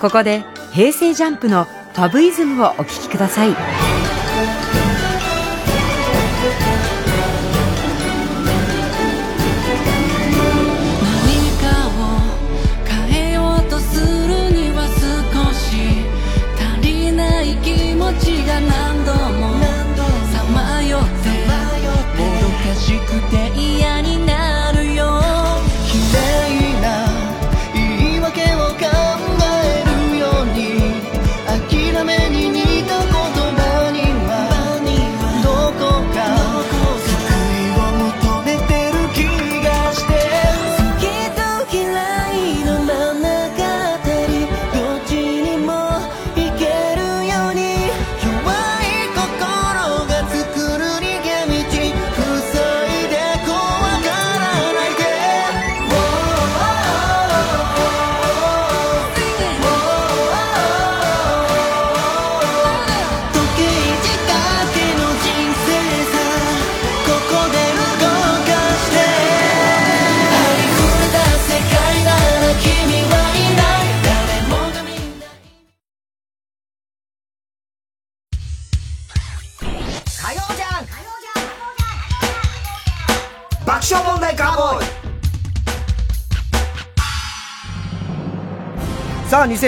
ここで平成ジャンプのファブイズムをお聴きください。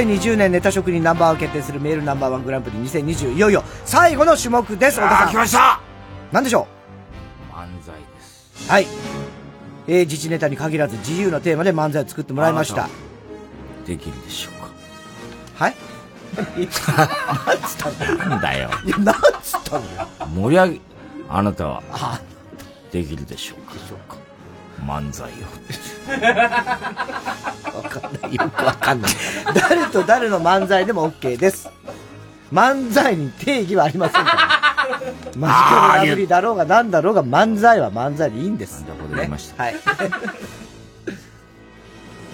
2020年ネタ職人ナンバーワン決定するメールナンバーワングランプリ2020いよいよ最後の種目です。あ、来ました何でしょう？漫才です。はい。えー、自治ネタに限らず自由なテーマで漫才を作ってもらいました。できるでしょうか？はい何つったんだよ。なんだよ。いや、何つったんだよ。盛り上げ、あなたは、できるでしょうか？でしょうか。漫才を。わかんない。よくわかんない。誰と誰の漫才でも OK です。漫才に定義はありませんから。マジカルラブリーだろうが何だろうが漫才は漫才でいいんです。なりました。はい。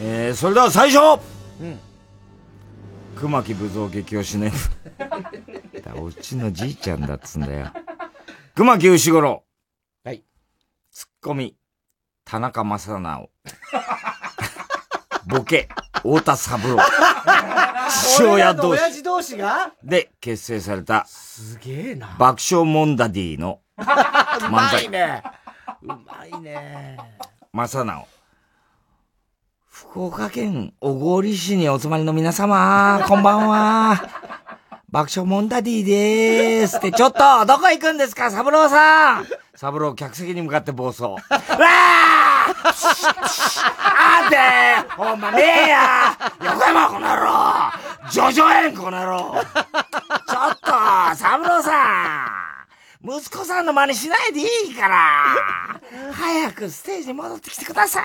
えー、それでは最初うん。熊木武蔵激推しね。うちのじいちゃんだっつんだよ。熊木牛五郎。はい。ツッコミ。田中正直。ボケ、太田三郎。父親同士。親父同士が？で、結成された。すげえな。爆笑モンダディの 漫才。うまいね。うまいね。正直。福岡県小郡市にお住まいの皆様、こんばんは。爆笑モンダディでーす。って、ちょっと、どこ行くんですか、三郎さん。三郎、客席に向かって暴走。わー！あんてほんまねえや。横山この野郎。ジョジョ園この野郎。ちょっと、三郎さん。息子さんの真似しないでいいから。早くステージに戻ってきてください。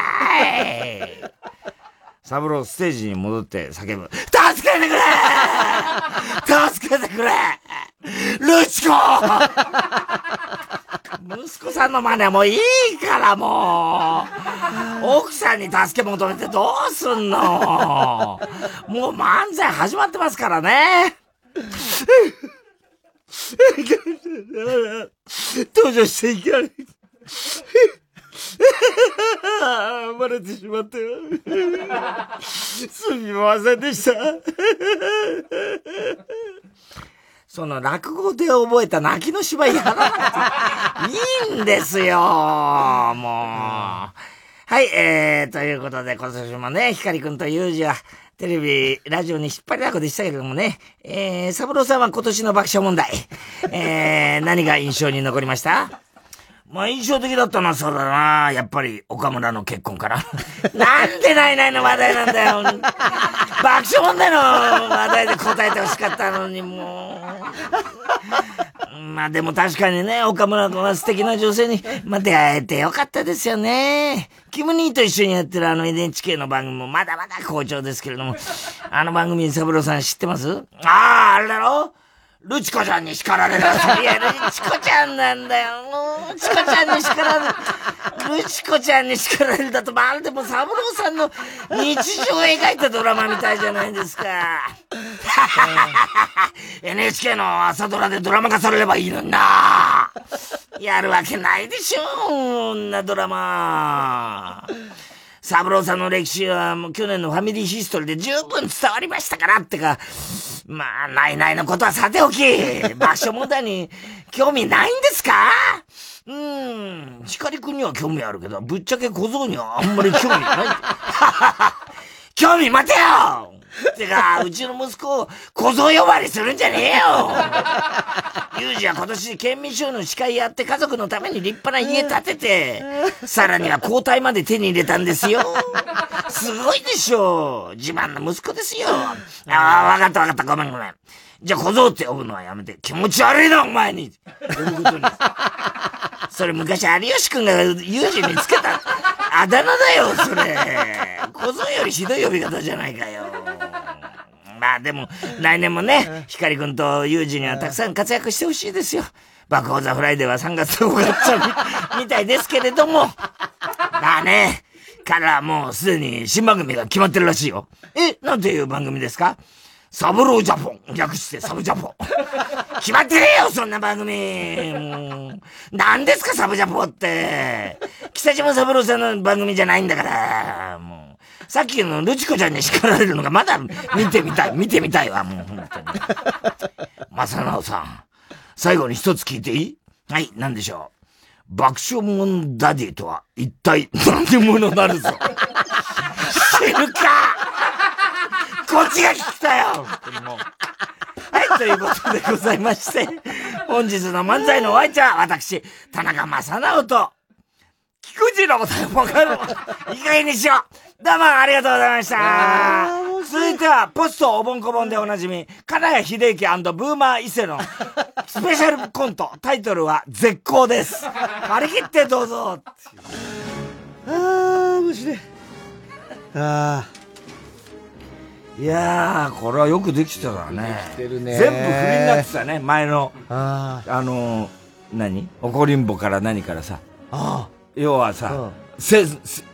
三郎ステージに戻って叫ぶ。助けてくれ！助けてくれ！ルチコ！息子さんの真似はもういいからもう！奥さんに助け求めてどうすんの？もう漫才始まってますからね。登場していけない。バレてしまったよ。すみませんでした。その落語で覚えた泣きの芝居やらなくていいんですよ、もう。はい、えー、ということで、今年もね、光くんとユージは、テレビ、ラジオに引っ張りだこでしたけれどもね、えー、サブローさんは今年の爆笑問題、えー、何が印象に残りました？まあ印象的だったのはそうだな。やっぱり岡村の結婚かな。なんでないないの話題なんだよ。爆笑問題の話題で答えてほしかったのに、もう。まあでも確かにね、岡村君は素敵な女性に、まあ出会えてよかったですよね。キムニーと一緒にやってるあの NHK の番組もまだまだ好調ですけれども、あの番組サブロさん知ってます？ああ、あれだろ？ルチコちゃんに叱られる。いや、ルチコちゃんなんだよ。もう、ルチコちゃんに叱られる。ルチコちゃんに叱られるだと、まるでもサブローさんの日常を描いたドラマみたいじゃないですか。NHK の朝ドラでドラマ化されればいいのにな。やるわけないでしょ、こんなドラマ。サブローさんの歴史はもう去年のファミリーヒストリーで十分伝わりましたからってか、まあ、ないないのことはさておき、場所問題に興味ないんですか？うん、光くんには興味あるけど、ぶっちゃけ小僧にはあんまり興味ない。興味待てよてか、うちの息子を小僧呼ばれするんじゃねえよユージは今年県民賞の司会やって家族のために立派な家建てて、さらには交代まで手に入れたんですよ。すごいでしょ自慢の息子ですよ。ああ、わかったわかった。ごめんごめん。じゃあ小僧って呼ぶのはやめて。気持ち悪いな、お前に。呼ぶことに。それ昔有吉くんがユージにつけた あだ名だよ、それ。小僧よりひどい呼び方じゃないかよ。まあでも、来年もね、光くんとユージにはたくさん活躍してほしいですよ。爆報 THE フライデーは3月5日みたいですけれども。まあね、彼はもうすでに新番組が決まってるらしいよ。え、なんていう番組ですか？サブロージャポン。略してサブジャポン。決まってねえよ、そんな番組。もう。何ですか、サブジャポって。北島三郎さんの番組じゃないんだから。もう。さっきのルチコちゃんに叱られるのがまだ見てみたい、見てみたいわ、もう、本当に。正直さん。最後に一つ聞いていい？はい、何でしょう。爆笑問ダディとは一体何でものなるぞ。知るかこっちが聞きたよはい、ということでございまして、本日の漫才のお相手は私、田中正直と、菊池のことわかる。いい加減にしよう。どうもありがとうございました。続いては、ポストおぼんこぼんでおなじみ、金谷秀幸ブーマー伊勢のスペシャルコント、タイトルは絶好です。張り切ってどうぞ。あー、マジで。あー。いやー、これはよくできてたね。できてるね。全部振りになってたね、前の。ああの、何？怒りんぼから何からさ。ああ。要はさ、せ、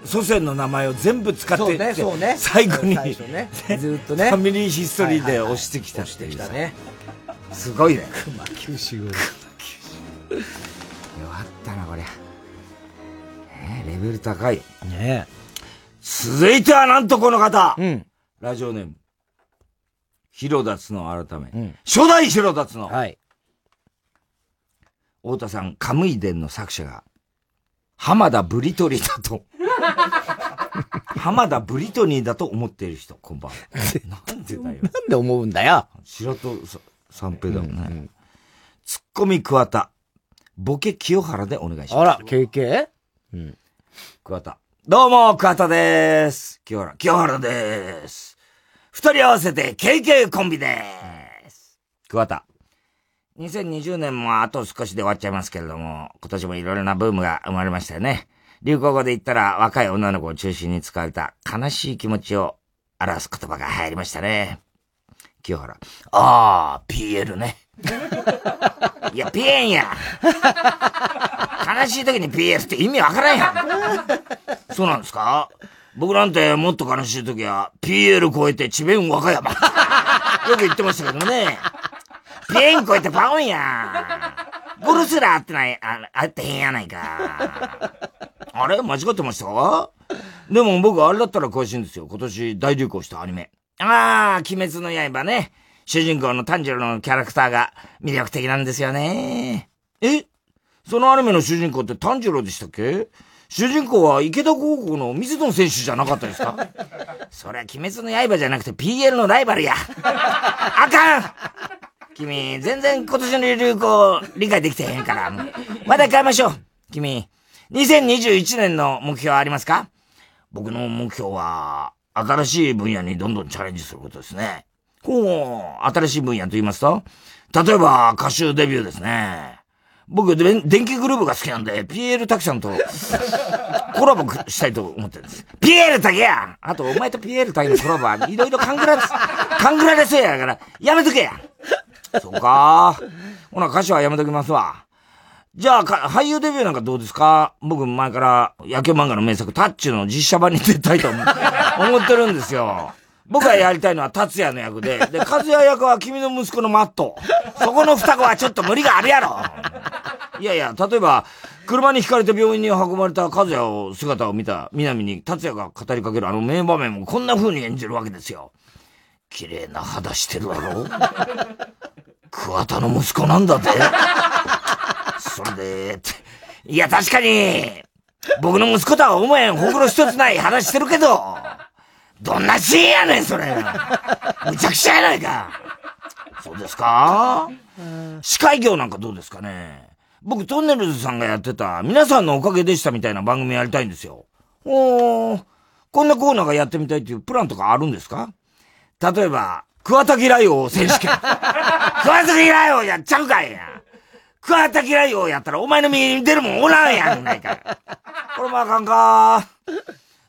祖先の名前を全部使ってね、そうね。最後に、ね、ずっとね。ファミリーヒストリーで押してきたっていう。ね。すごいね。熊九州。熊九州。よかったな、こりゃ。ねレベル高い。ね続いてはなんとこの方。うん。ラジオネーム。ヒロダツの改め。うん、初代ヒロダツの。はい。太田さん、カムイ伝の作者が、浜田ブリトリーだと。浜田ブリトニーだと思っている人、こんばんは。なんでだよ。なんで思うんだよ。白戸三平だもんね。うんうん、ツッコミ桑田。ボケ清原でお願いします。あら、KK? うん。桑田。どうも、桑田でーす。清原、清原でーす。二人合わせて KK コンビでーす。桑田。2020年もあと少しで終わっちゃいますけれども、今年もいろいろなブームが生まれましたよね。流行語で言ったら若い女の子を中心に使われた悲しい気持ちを表す言葉が流行りましたね。清原。ああ、PL ね。いや、ピエンや。悲しい時に PL って意味わからんやん。そうなんですか？僕なんてもっと悲しい時は PL 超えて智弁和歌山。よく言ってましたけどね。ピエン超えてパオンや。ブルスラーってない、あ、あってへんやないか。あれ？間違ってました？でも僕あれだったら詳しいんですよ。今年大流行したアニメ。ああ、鬼滅の刃ね。主人公の炭治郎のキャラクターが魅力的なんですよね。え？そのアニメの主人公って炭治郎でしたっけ？主人公は池田高校の水野選手じゃなかったですか？そりゃ鬼滅の刃じゃなくて PL のライバルや。あかん君、全然今年の流行理解できてへんから。まだ変えましょう。君、2021年の目標はありますか？僕の目標は、新しい分野にどんどんチャレンジすることですね。ほう、新しい分野と言いますと例えば歌手デビューですね。僕、電気グループが好きなんで、PL タキさんとコラボしたいと思ってるんです。PL タキやあと、お前と PL タキのコラボはいろいろ勘ぐられ、勘ぐられそうやから、やめとけやそうかほな、歌手はやめときますわ。じゃあ、俳優デビューなんかどうですか?僕前から野球漫画の名作タッチの実写版に出たいと思ってるんですよ。僕がやりたいのは達也の役で、で、和也役は君の息子のマット。そこの双子はちょっと無理があるやろ。いやいや、例えば、車にひかれて病院に運ばれた和也を姿を見た南に達也が語りかけるあの名場面もこんな風に演じるわけですよ。綺麗な肌してるだろ桑田の息子なんだってそれで、いや確かに、僕の息子とは思えんほくろ一つない話してるけど、どんなシーンやねん、それ。むちゃくちゃやないか。そうですか？司会業なんかどうですかね？僕、トンネルズさんがやってた、皆さんのおかげでしたみたいな番組やりたいんですよ。おー、こんなコーナーがやってみたいっていうプランとかあるんですか？例えば、桑田嫌い王選手権。桑田嫌い王やっちゃうかいや。桑田嫌い王やったらお前の右に出るもんおらんやん、ないか。これもあかんか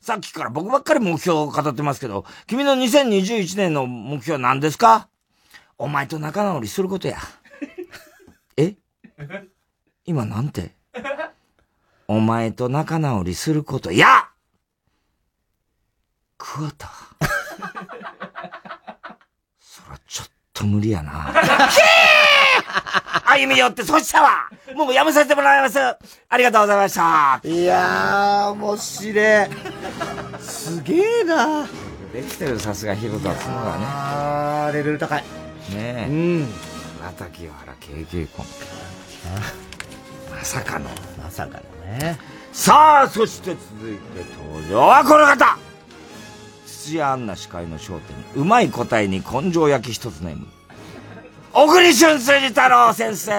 さっきから僕ばっかり目標を語ってますけど、君の2021年の目標は何ですか？お前と仲直りすることや。え？今なんて？お前と仲直りすることや桑田。そらちょっと無理やな。歩み寄ってそしたわもうやめさせてもらいますありがとうございましたいやー、面白い。すげえなできてる、さすが広田つのがね。あー、レベル高い。ねえ。うん。岩木原 KK コンまさかの。まさかのね。さあ、そして続いて登場はこの方土屋アンナ司会の焦点。うまい答えに根性焼き一つネーム。小栗旬辻太郎先生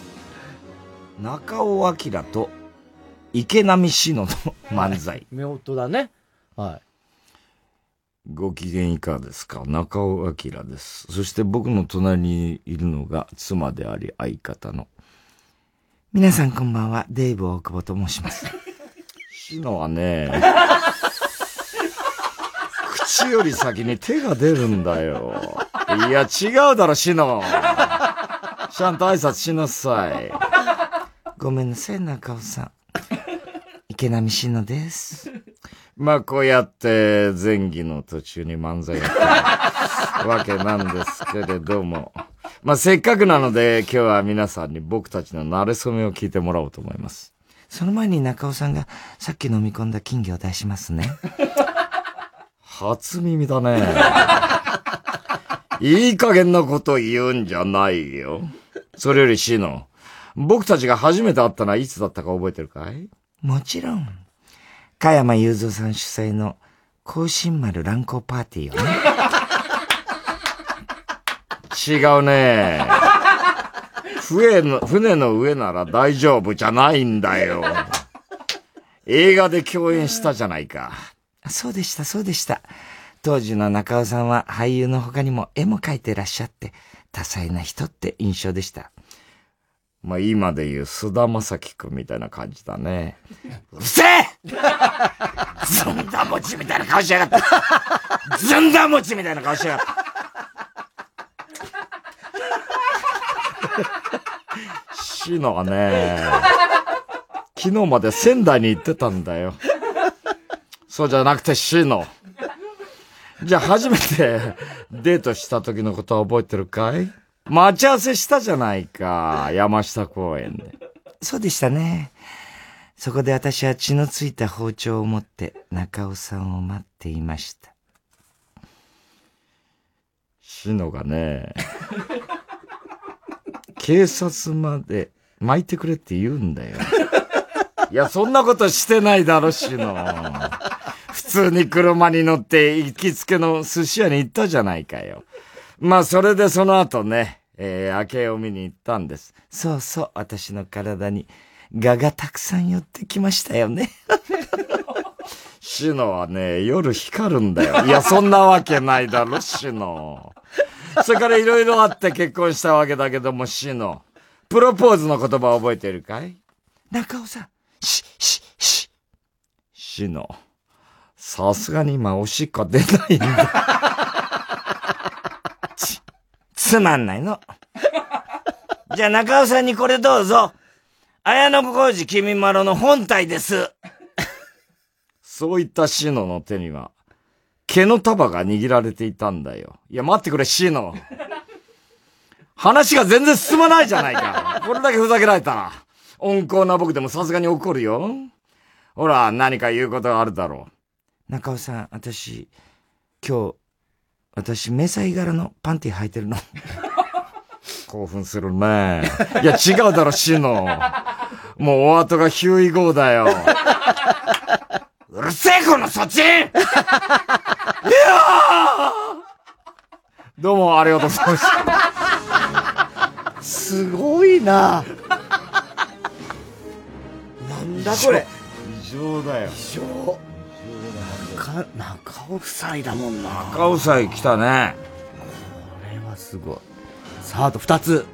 中尾明と池波志乃の漫才。夫婦だね。はい。ご機嫌いかがですか？中尾明です。そして僕の隣にいるのが妻であり相方の。皆さんこんばんは、デーブ大久保と申します。志乃はね、口より先に手が出るんだよ。いや、違うだろ、シノ。ちゃんと挨拶しなさい。ごめんなさい、中尾さん。池波シノです。まあ、こうやって前儀の途中に漫才やったわけなんですけれども。まあ、せっかくなので、今日は皆さんに僕たちの慣れ初めを聞いてもらおうと思います。その前に中尾さんがさっき飲み込んだ金魚を出しますね。初耳だね。いい加減なこと言うんじゃないよ。それよりシノ、僕たちが初めて会ったのはいつだったか覚えてるかい？もちろん。加山雄三さん主催の甲信丸乱行パーティーよね。違うね。船の、船の上なら大丈夫じゃないんだよ。映画で共演したじゃないか。そうでした、そうでした。当時の中尾さんは俳優の他にも絵も描いてらっしゃって、多彩な人って印象でした。まあ今で言う菅田正樹くんみたいな感じだね。うるせえずんだ餅みたいな顔しやがった。ずんだ餅みたいな顔しやがった。シノはね、昨日まで仙台に行ってたんだよ。そうじゃなくてシノ。じゃあ初めて デートした時のことは覚えてるかい？待ち合わせしたじゃないか。山下公園で。そうでしたね。そこで私は血のついた包丁を持って中尾さんを待っていました。シノがね、警察まで巻いてくれって言うんだよ。いや、そんなことしてないだろ、シノ。普通に車に乗って行きつけの寿司屋に行ったじゃないかよ。まあ、それでその後ね、えー、明けを見に行ったんです。そうそう、私の体に、ガがたくさん寄ってきましたよね。シノはね、夜光るんだよ。いや、そんなわけないだろ、シノ。それからいろいろあって結婚したわけだけども、シノ。プロポーズの言葉覚えてるかい？中尾さん、し、し、し。シノ。さすがに今おしっこ出ないんだ。つ、つまんないの。じゃあ中尾さんにこれどうぞ。綾野浩二君まろの本体です。そういったシノの手には、毛の束が握られていたんだよ。いや、待ってくれ、シノ。話が全然進まないじゃないか。これだけふざけられたら、温厚な僕でもさすがに怒るよ。ほら、何か言うことがあるだろう。中尾さん、私、今日、私、迷彩柄のパンティ履いてるの。興奮するね。いや、違うだろ、シノ。もうお後がヒューイゴーだよ。うるせえ、このそっちいやどうもありがとうございました。すごいななんだこれ。異常だよ。異常。中、中尾夫妻だもんな。中尾夫妻来たね。これはすごい。さあ、あと二つ。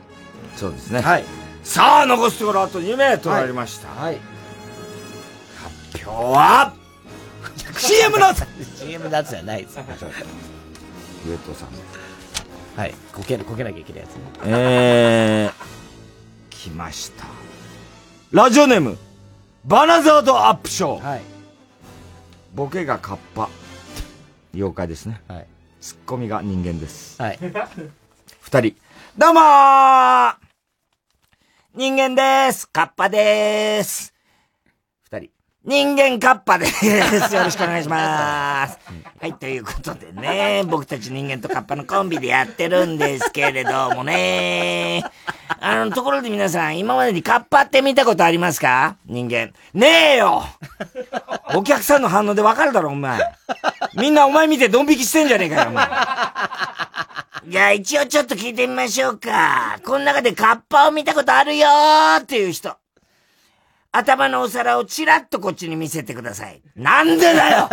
そうですね。はい。さあ、残すところあと2名となりました。はい。発表は、CM の CM のやつじゃないです。上戸さん。はい。こけ、こけなきゃいけないやつね。えー、来ました。ラジオネーム、バナザードアップショー。はい。ボケがカッパ。妖怪ですね。はい。ツッコミが人間です。はい。二人。どうもー人間です。カッパです。人。人間カッパです。よろしくお願いします。はい、ということでね、僕たち人間とカッパのコンビでやってるんですけれどもね。あの、ところで皆さん、今までにカッパって見たことありますか？人間。ねえよお客さんの反応でわかるだろ、お前。みんなお前見てドン引きしてんじゃねえかよ、お前。じゃあ一応ちょっと聞いてみましょうか。この中でカッパを見たことあるよーっていう人。頭のお皿をチラッとこっちに見せてください。なんでだよ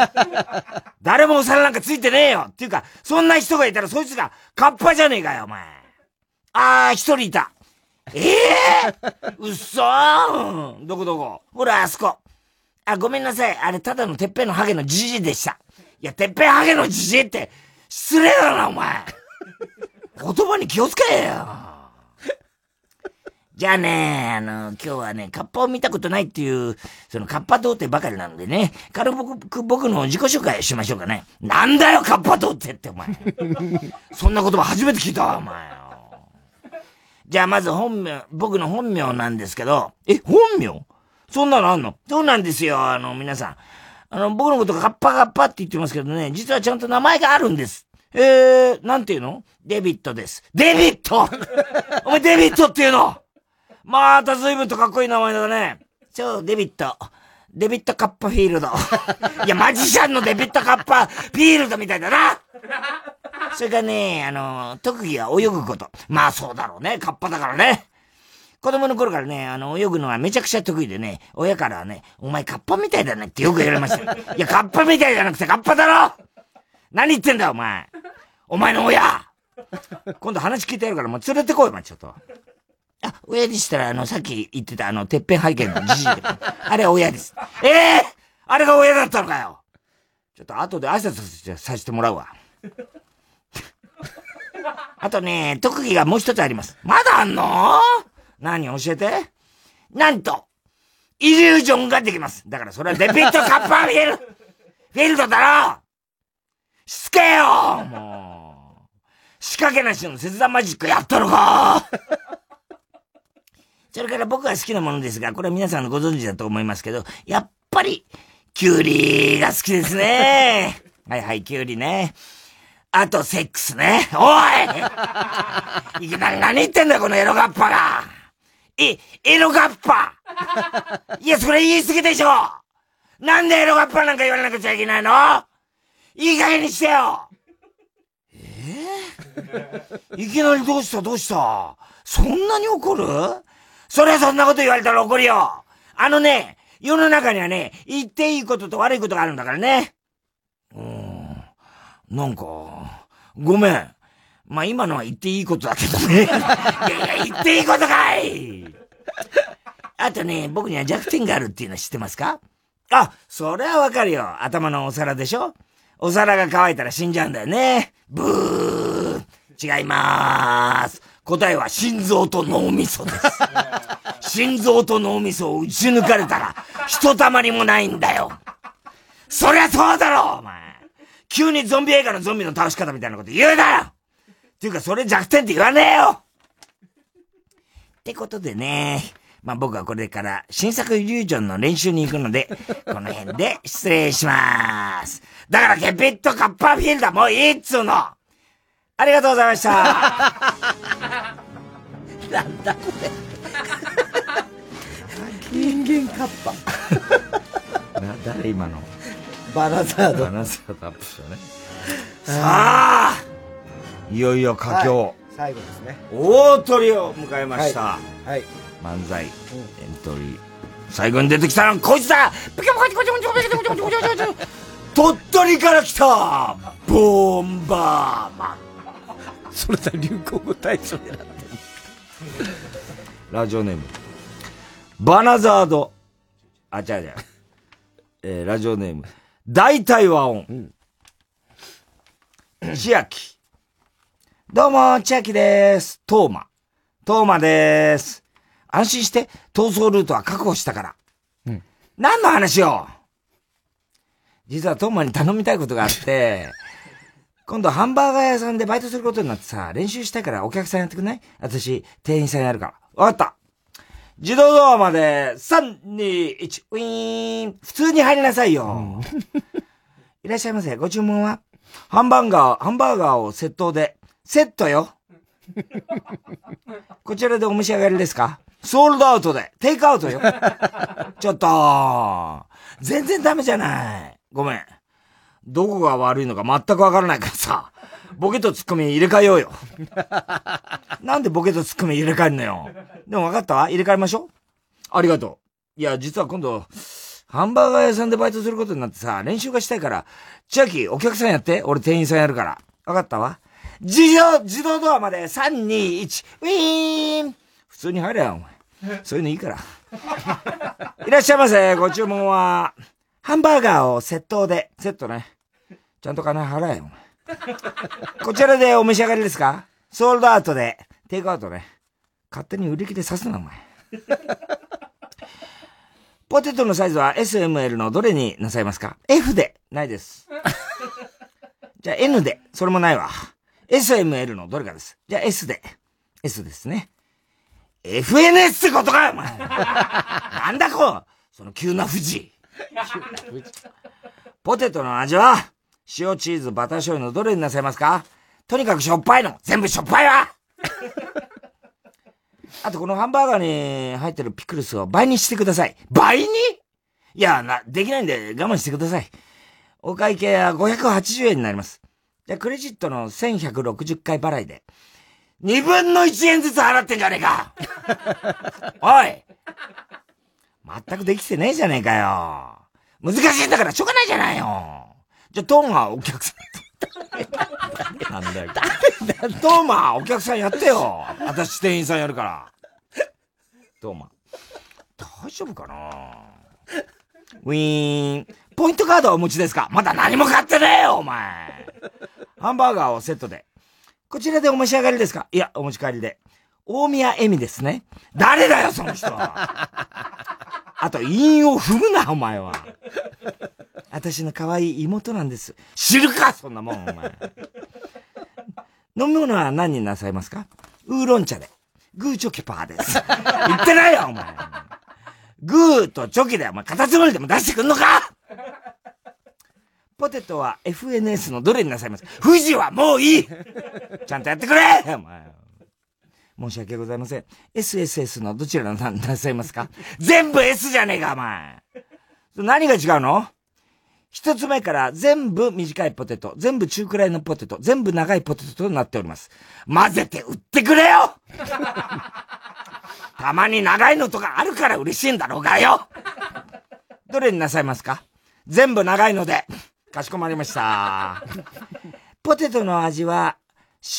誰もお皿なんかついてねえよっていうか、そんな人がいたらそいつがカッパじゃねえかよ、お前。あー、一人いた。ええー、うっそーどこどこ？ほら、あそこ。あ、ごめんなさい。あれ、ただのてっぺんのハゲのじじでした。いや、てっぺんハゲのじじって、失礼だな、お前。言葉に気をつけよ。じゃあね、あの、今日はね、カッパを見たことないっていう、そのカッパ童貞ばかりなのでね、軽く僕の自己紹介しましょうかね。なんだよ、カッパ童貞ってお前。そんな言葉初めて聞いたわ、お前。じゃあまず本名、僕の本名なんですけど、え、本名？そんなのあんの？そうなんですよ、あの、皆さん。あの、僕のことカッパカッパって言ってますけどね、実はちゃんと名前があるんです。えー、なんていうの？デビットです。デビット お前デビットっていうの？また随分とかっこいい名前だね。そう、デビット。デビットカッパフィールド。いや、マジシャンのデビットカッパフィールドみたいだなそれからね、あの、特技は泳ぐこと。まあそうだろうね。カッパだからね。子供の頃からね、あの、泳ぐのはめちゃくちゃ得意でね、親からはね、お前カッパみたいだねってよく言われました。いや、カッパみたいじゃなくてカッパだろ何言ってんだお前。お前の親今度話聞いてやるからもう連れてこい、お前ちょっと。あ、親でしたら、あの、さっき言ってたあの、てっぺん背景のじじい あれは親です。ええー、あれが親だったのかよちょっと後で挨拶させてもらうわ。あとね、特技がもう一つあります。まだあんの？何教えてなんと、イリュージョンができます。だからそれはデビットカッパーフィールフィールドだろしつけよもう。仕掛けなしの切断マジックやったのかそれから僕が好きなものですが、これは皆さんご存知だと思いますけど、やっぱり、キュウリが好きですね。はいはい、キュウリね。あと、セックスね。おい！いきなり何言ってんだよ、このエロガッパが。え、エロガッパ。いや、それ言い過ぎでしょ。なんでエロガッパなんか言わなくちゃいけないの？いい加減にしてよ。えー、いきなりどうした？どうした？そんなに怒る？そりゃそんなこと言われたら怒るよあのね、世の中にはね、言っていいことと悪いことがあるんだからね。うん。なんか、ごめん。まあ、今のは言っていいことだけどね。いやいや、言っていいことかいあとね、僕には弱点があるっていうの知ってますか？あ、それはわかるよ。頭のお皿でしょ？お皿が乾いたら死んじゃうんだよね。ブー。違いまーす。答えは心臓と脳みそです。心臓と脳みそを打ち抜かれたら、ひとたまりもないんだよ。そりゃそうだろお前。急にゾンビ映画のゾンビの倒し方みたいなこと言うなよっていうか、それ弱点って言わねえよってことでね。まあ僕はこれから新作イリュージョンの練習に行くので、この辺で失礼しまーす。だからケピットカッパーフィールダーもういいっつうのありがとうございました なんだこれ。人間カッパ。な、誰今の？バナザード。バナザードアップしたね。さあいよいよ佳境、はい、最後ですね。大鳥を迎えました。はい。はい、漫才、エントリー。最後に出てきたのはこいつだ鳥取から来たボンバーマンそれだ流行語大賞狙ってる。ラジオネーム。バナザード。あ、違う違う。えー、ラジオネーム。大体和音。千秋。どうも、千秋でーす。トーマ。トーマでーす。安心して、逃走ルートは確保したから。うん。何の話よ実はトーマに頼みたいことがあって、今度ハンバーガー屋さんでバイトすることになってさ、練習したいからお客さんやってくんない？私、店員さんやるから。わかった。自動ドアまで、3、2、1、ウィーン。普通に入りなさいよ。うん、いらっしゃいませ。ご注文は？ハンバーガー、ハンバーガーをセットで。セットよ。こちらでお召し上がりですか？ソールドアウトで。テイクアウトよ。ちょっと。全然ダメじゃない。ごめん。どこが悪いのか全くわからないからさ。ボケとツッコミ入れ替えようよ。なんでボケとツッコミ入れ替えるのよ。でも分かった？わ入れ替えましょう。ありがとう。いや、実は今度、ハンバーガー屋さんでバイトすることになってさ、練習がしたいから、千秋、お客さんやって。俺店員さんやるから。分かったわ。自動、自動ドアまで3、2、1、ウィーン普通に入れよ、お前。そういうのいいから。いらっしゃいませ。ご注文は、ハンバーガーをセットで。セットね。ちゃんと金払えよ、こちらでお召し上がりですか？ソールドアウトで、テイクアウトね。勝手に売り切れさすな、お前。ポテトのサイズは SML のどれになさいますか ?F で。ないです。じゃあ N で。それもないわ。SML のどれかです。じゃあ S で。S ですね。FNS ってことかよ、お前。なんだこう。その急な富士。ポテトの味は塩チーズ、バター醤油のどれになさいますか？とにかくしょっぱいの全部しょっぱいわ あとこのハンバーガーに入ってるピクルスを倍にしてください。倍に？いや、な、できないんで我慢してください。お会計は580円になります。じゃ、クレジットの1160回払いで。2分の1円ずつ払ってんじゃねえかおい全くできてねえじゃねえかよ。難しいんだからしょうがないじゃないよ。じゃ、トーマお客さん。なんだよ。だトーマお客さんやってよ。私店員さんやるから。トーマ。大丈夫かなウィーン。ポイントカードはお持ちですか？まだ何も買ってねえよ、お前。ハンバーガーをセットで。こちらでお召し上がりですか？いや、お持ち帰りで。大宮恵美ですね。誰だよ、その人は。あと、韻を踏むな、お前は。私の可愛い妹なんです。知るかそんなもん、お前。飲み物は何になさいますか？ウーロン茶で。グーチョキパーです。言ってないよ、お前。グーとチョキで、お前、カタツムリでも出してくんのか？ポテトは FNS のどれになさいます？富士はもういいちゃんとやってくれお前。申し訳ございません。SSS のどちらな、なさいますか？全部 S じゃねえか、お前。何が違うの？一つ目から全部短いポテト、全部中くらいのポテト、全部長いポテトとなっております。混ぜて売ってくれよ たまに長いのとかあるから嬉しいんだろうがよどれになさいますか？全部長いので。かしこまりました。ポテトの味は、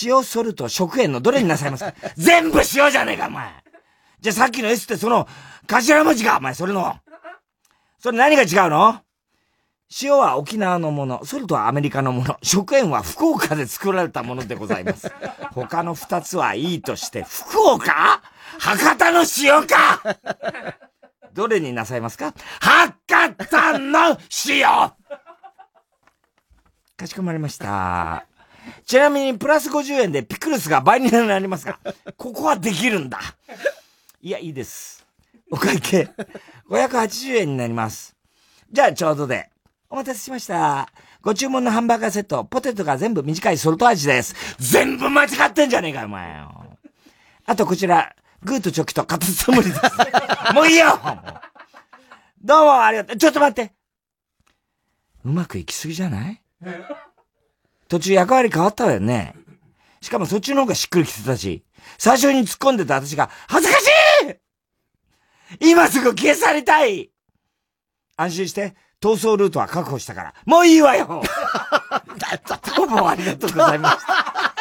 塩ソルト食塩のどれになさいますか？全部塩じゃねえか、お前。じゃあさっきの S ってその、頭文字か、お前、それの。それ何が違うの？塩は沖縄のもの、ソルトはアメリカのもの、食塩は福岡で作られたものでございます。他の二つはいいとして、福岡？博多の塩か？どれになさいますか？博多の塩。かしこまりました。ちなみにプラス50円でピクルスが倍になりますが、ここはできるんだ。いや、いいです。お会計、580円になります。じゃあちょうどで。お待たせしました。ご注文のハンバーガーセット、ポテトが全部短いソルト味です。全部間違ってんじゃねえかよ、お前よ。あとこちら、グーとチョキとカタツムリです。もういいよどうもありがとう。ちょっと待って。うまくいきすぎじゃない？途中役割変わったわよね。しかもそっちの方がしっくりきてたし、最初に突っ込んでた私が、恥ずかしい！今すぐ消されたい！安心して、逃走ルートは確保したから、もういいわよ！どうもありがとうございました。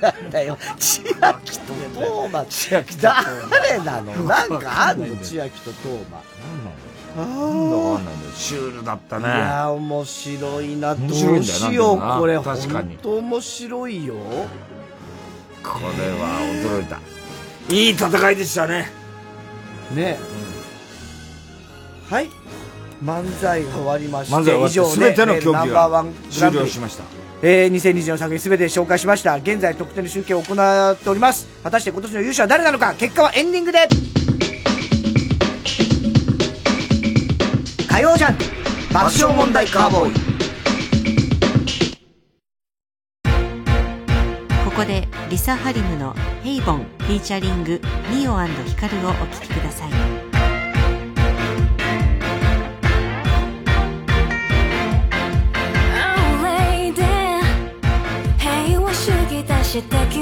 誰なんだよ。千秋とトーマ。千秋誰なの？なんかあんの？千秋とトーマ。なんだなんだシュールだったね。いや、面白いな。どうしよう、これ。確かに本当面白いよ。これは驚いた。いい戦いでしたね。ねはい。漫才が終わりまして、以上全ての競技がナンバーワングランプリ終了しました。えー、2020の作品すべて紹介しました。現在得点の集計を行っております。果たして今年の優勝は誰なのか結果はエンディングで火曜ジャンク。爆笑問題カーボーイ。ここでリサ・ハリムの「ヘイボン」フィーチャリングミオヒカルをお聴きください。Oh lady 平和主義だし敵は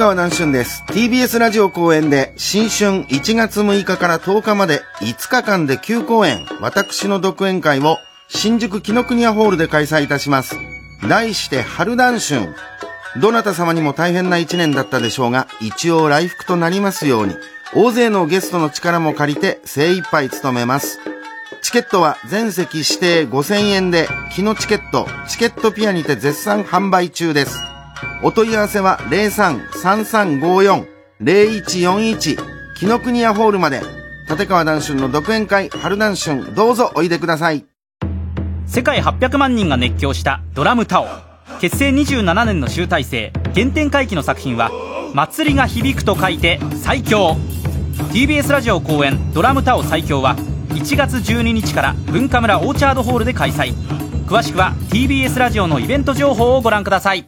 川南春です。TBS ラジオ公演で新春1月6日から10日まで5日間で9公演、私の独演会を新宿紀ノ国屋ホールで開催いたします。題して春南春。どなた様にも大変な一年だったでしょうが、一応来福となりますように、大勢のゲストの力も借りて精一杯務めます。チケットは全席指定5000円で、木のチケット、チケットピアにて絶賛販売中です。お問い合わせは03-3354-0141木の国屋ホールまで。立川談春の独演会春談春どうぞおいでください。世界800万人が熱狂したドラムタオ。結成27年の集大成。原点回帰の作品は祭りが響くと書いて最強。TBS ラジオ公演ドラムタオ最強は1月12日から文化村オーチャードホールで開催。詳しくは TBS ラジオのイベント情報をご覧ください。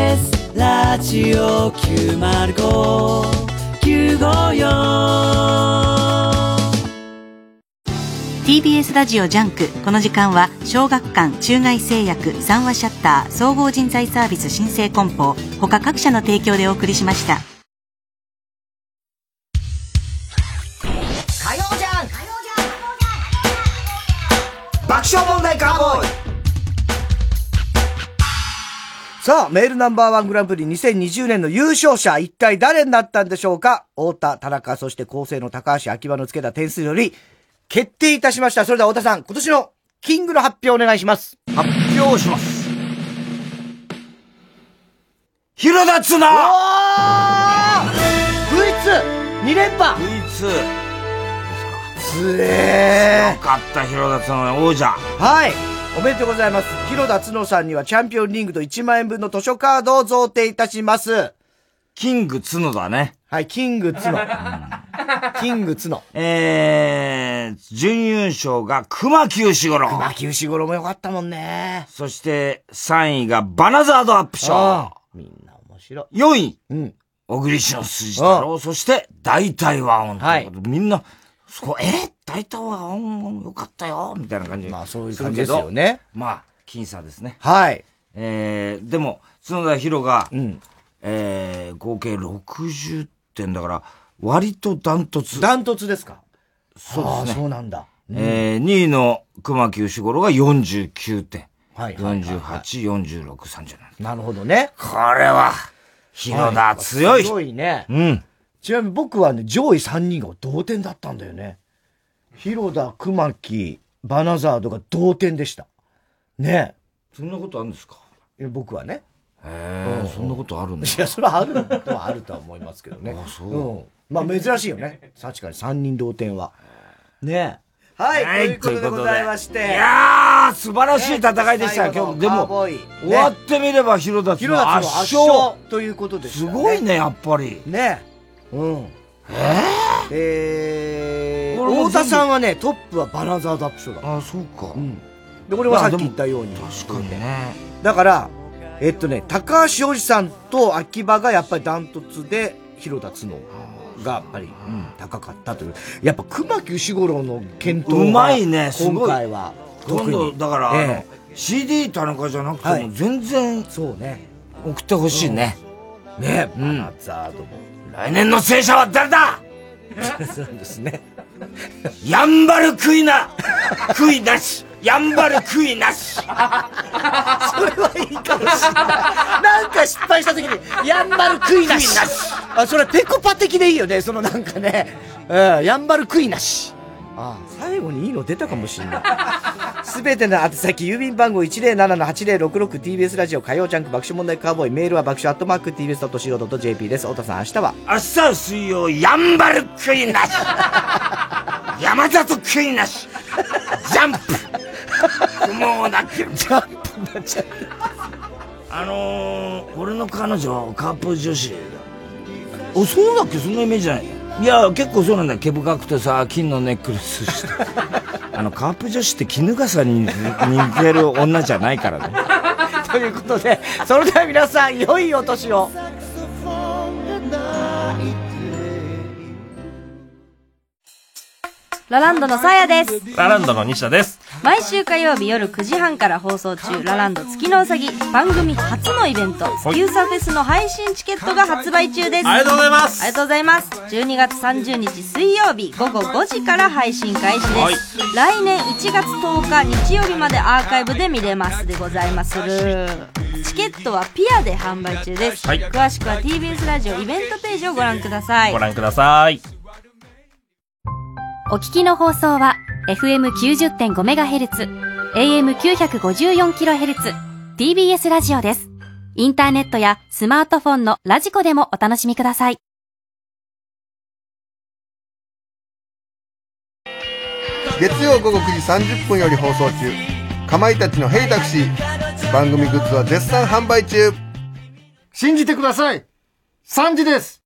TBS ラジオ905954 TBS ラジオ JUNK。この時間は小学館中外製薬三和シャッター総合人材サービス新生梱包。他各社の提供でお送りしました。火曜じゃん爆笑問題カーボーイさあ、メールナンバーワングランプリ2020年の優勝者、一体誰になったんでしょうか？太田、田中、そして構成の高橋、秋葉のつけた点数より、決定いたしました。それでは太田さん、今年のキングの発表お願いします。発表します。広田綱おー !V2!2 連覇 !V2! つえよかった、広田綱の王者。はい。おめでとうございます。広田角さんにはチャンピオンリングと1万円分の図書カードを贈呈いたします。キング角だね。はい、キング角。キング角。えー、準優勝が熊木牛五郎。熊木牛五郎もよかったもんね。そして、3位がバナザードアップショー。みんな面白い。4位、うん。小栗氏の筋太郎。そして、大体和音。はい。みんな、そこ、え大体和音よかったよみたいな感じ。まあ、そういう感じですよね。まあ、僅差ですね。はい。えー、でも、角田博が、えー、合計60点だから、割とダントツ。ダントツですか？そうですね。そうなんだ。うんえー、2位の熊木牛五郎が49点。はいはいはい48、46、37。なるほどね。これは、広田強い。強いね。うん。ちなみに僕はね、上位3人が同点だったんだよね。広田、熊木、バナザードが同点でした。ねそんなことあるんですか？え。僕はね。へえ、そんなことあるんだ。いや、それはあるとはあるとは思いますけどね。あそううん。まあ珍しいよね。確かに3人同点は。ねはい、はいということでございまして。いやー、素晴らしい戦いでしたよ、今日。でも、終わってみれば広田広田のの圧圧勝。勝ということですすごいね、やっぱり。ねうん。えー、俺も太田さんはね、トップはバナザードアップショーだ。あ、そうか。うん。で、俺はさっき言ったように。確かにね。だから、えっとね、高橋おじさんと秋葉がやっぱりダントツで、広田角がやっぱり、うん高かったという。やっぱ熊木牛五郎の検討がうまいね、すごい。今回は。今度、だから、え CD 田中じゃなくてはいも、全然、そうね。送ってほしいね。ね、うんバナザードも。来年の戦車は誰だ？そうですね。やんばる食いな食いなしやんばる食いなしそれはいいかもしれない。なんか失敗した時に、やんばる食いなし。なしあ、それペコパ的でいいよね。そのなんかね、うん、やんばる食いなし。あ最後にいいの出たかもしれない。すべての宛先、郵便番号 107-8066TBS ラジオ火曜ジャンク爆笑問題カーボーイ、メールは爆笑アットマーク TBS.CO.JP です。太田さん、明日は明日は水曜やんばる食いなし。山里食いなし。ジャンプ。不毛なジャンプになっちゃう。あのー、俺の彼女カープ女子おそうだっけ？そんなイメージじゃないいや結構そうなんだよ。毛深くてさ金のネックレスして。あのカープ女子って絹笠に似てる女じゃないからね。ということで、それでは皆さん、良いお年を。ラランドのさやです。ラランドの西田です。毎週火曜日夜9時半から放送中、ラランド月のうさぎ、番組初のイベント、スキューサフェスの配信チケットが発売中です。ありがとうございますありがとうございます。12月30日水曜日午後5時から配信開始です。はい来年1月10日日曜日までアーカイブで見れますでございまする。チケットはピアで販売中です。はい詳しくは TBS ラジオイベントページをご覧ください。ご覧ください。お聞きの放送は FM90.5MHz、AM954kHz、TBS ラジオです。インターネットやスマートフォンのラジコでもお楽しみください。月曜午後9時30分より放送中かまいたちの「ヘイタクシー」番組グッズは絶賛販売中信じてください !3 時です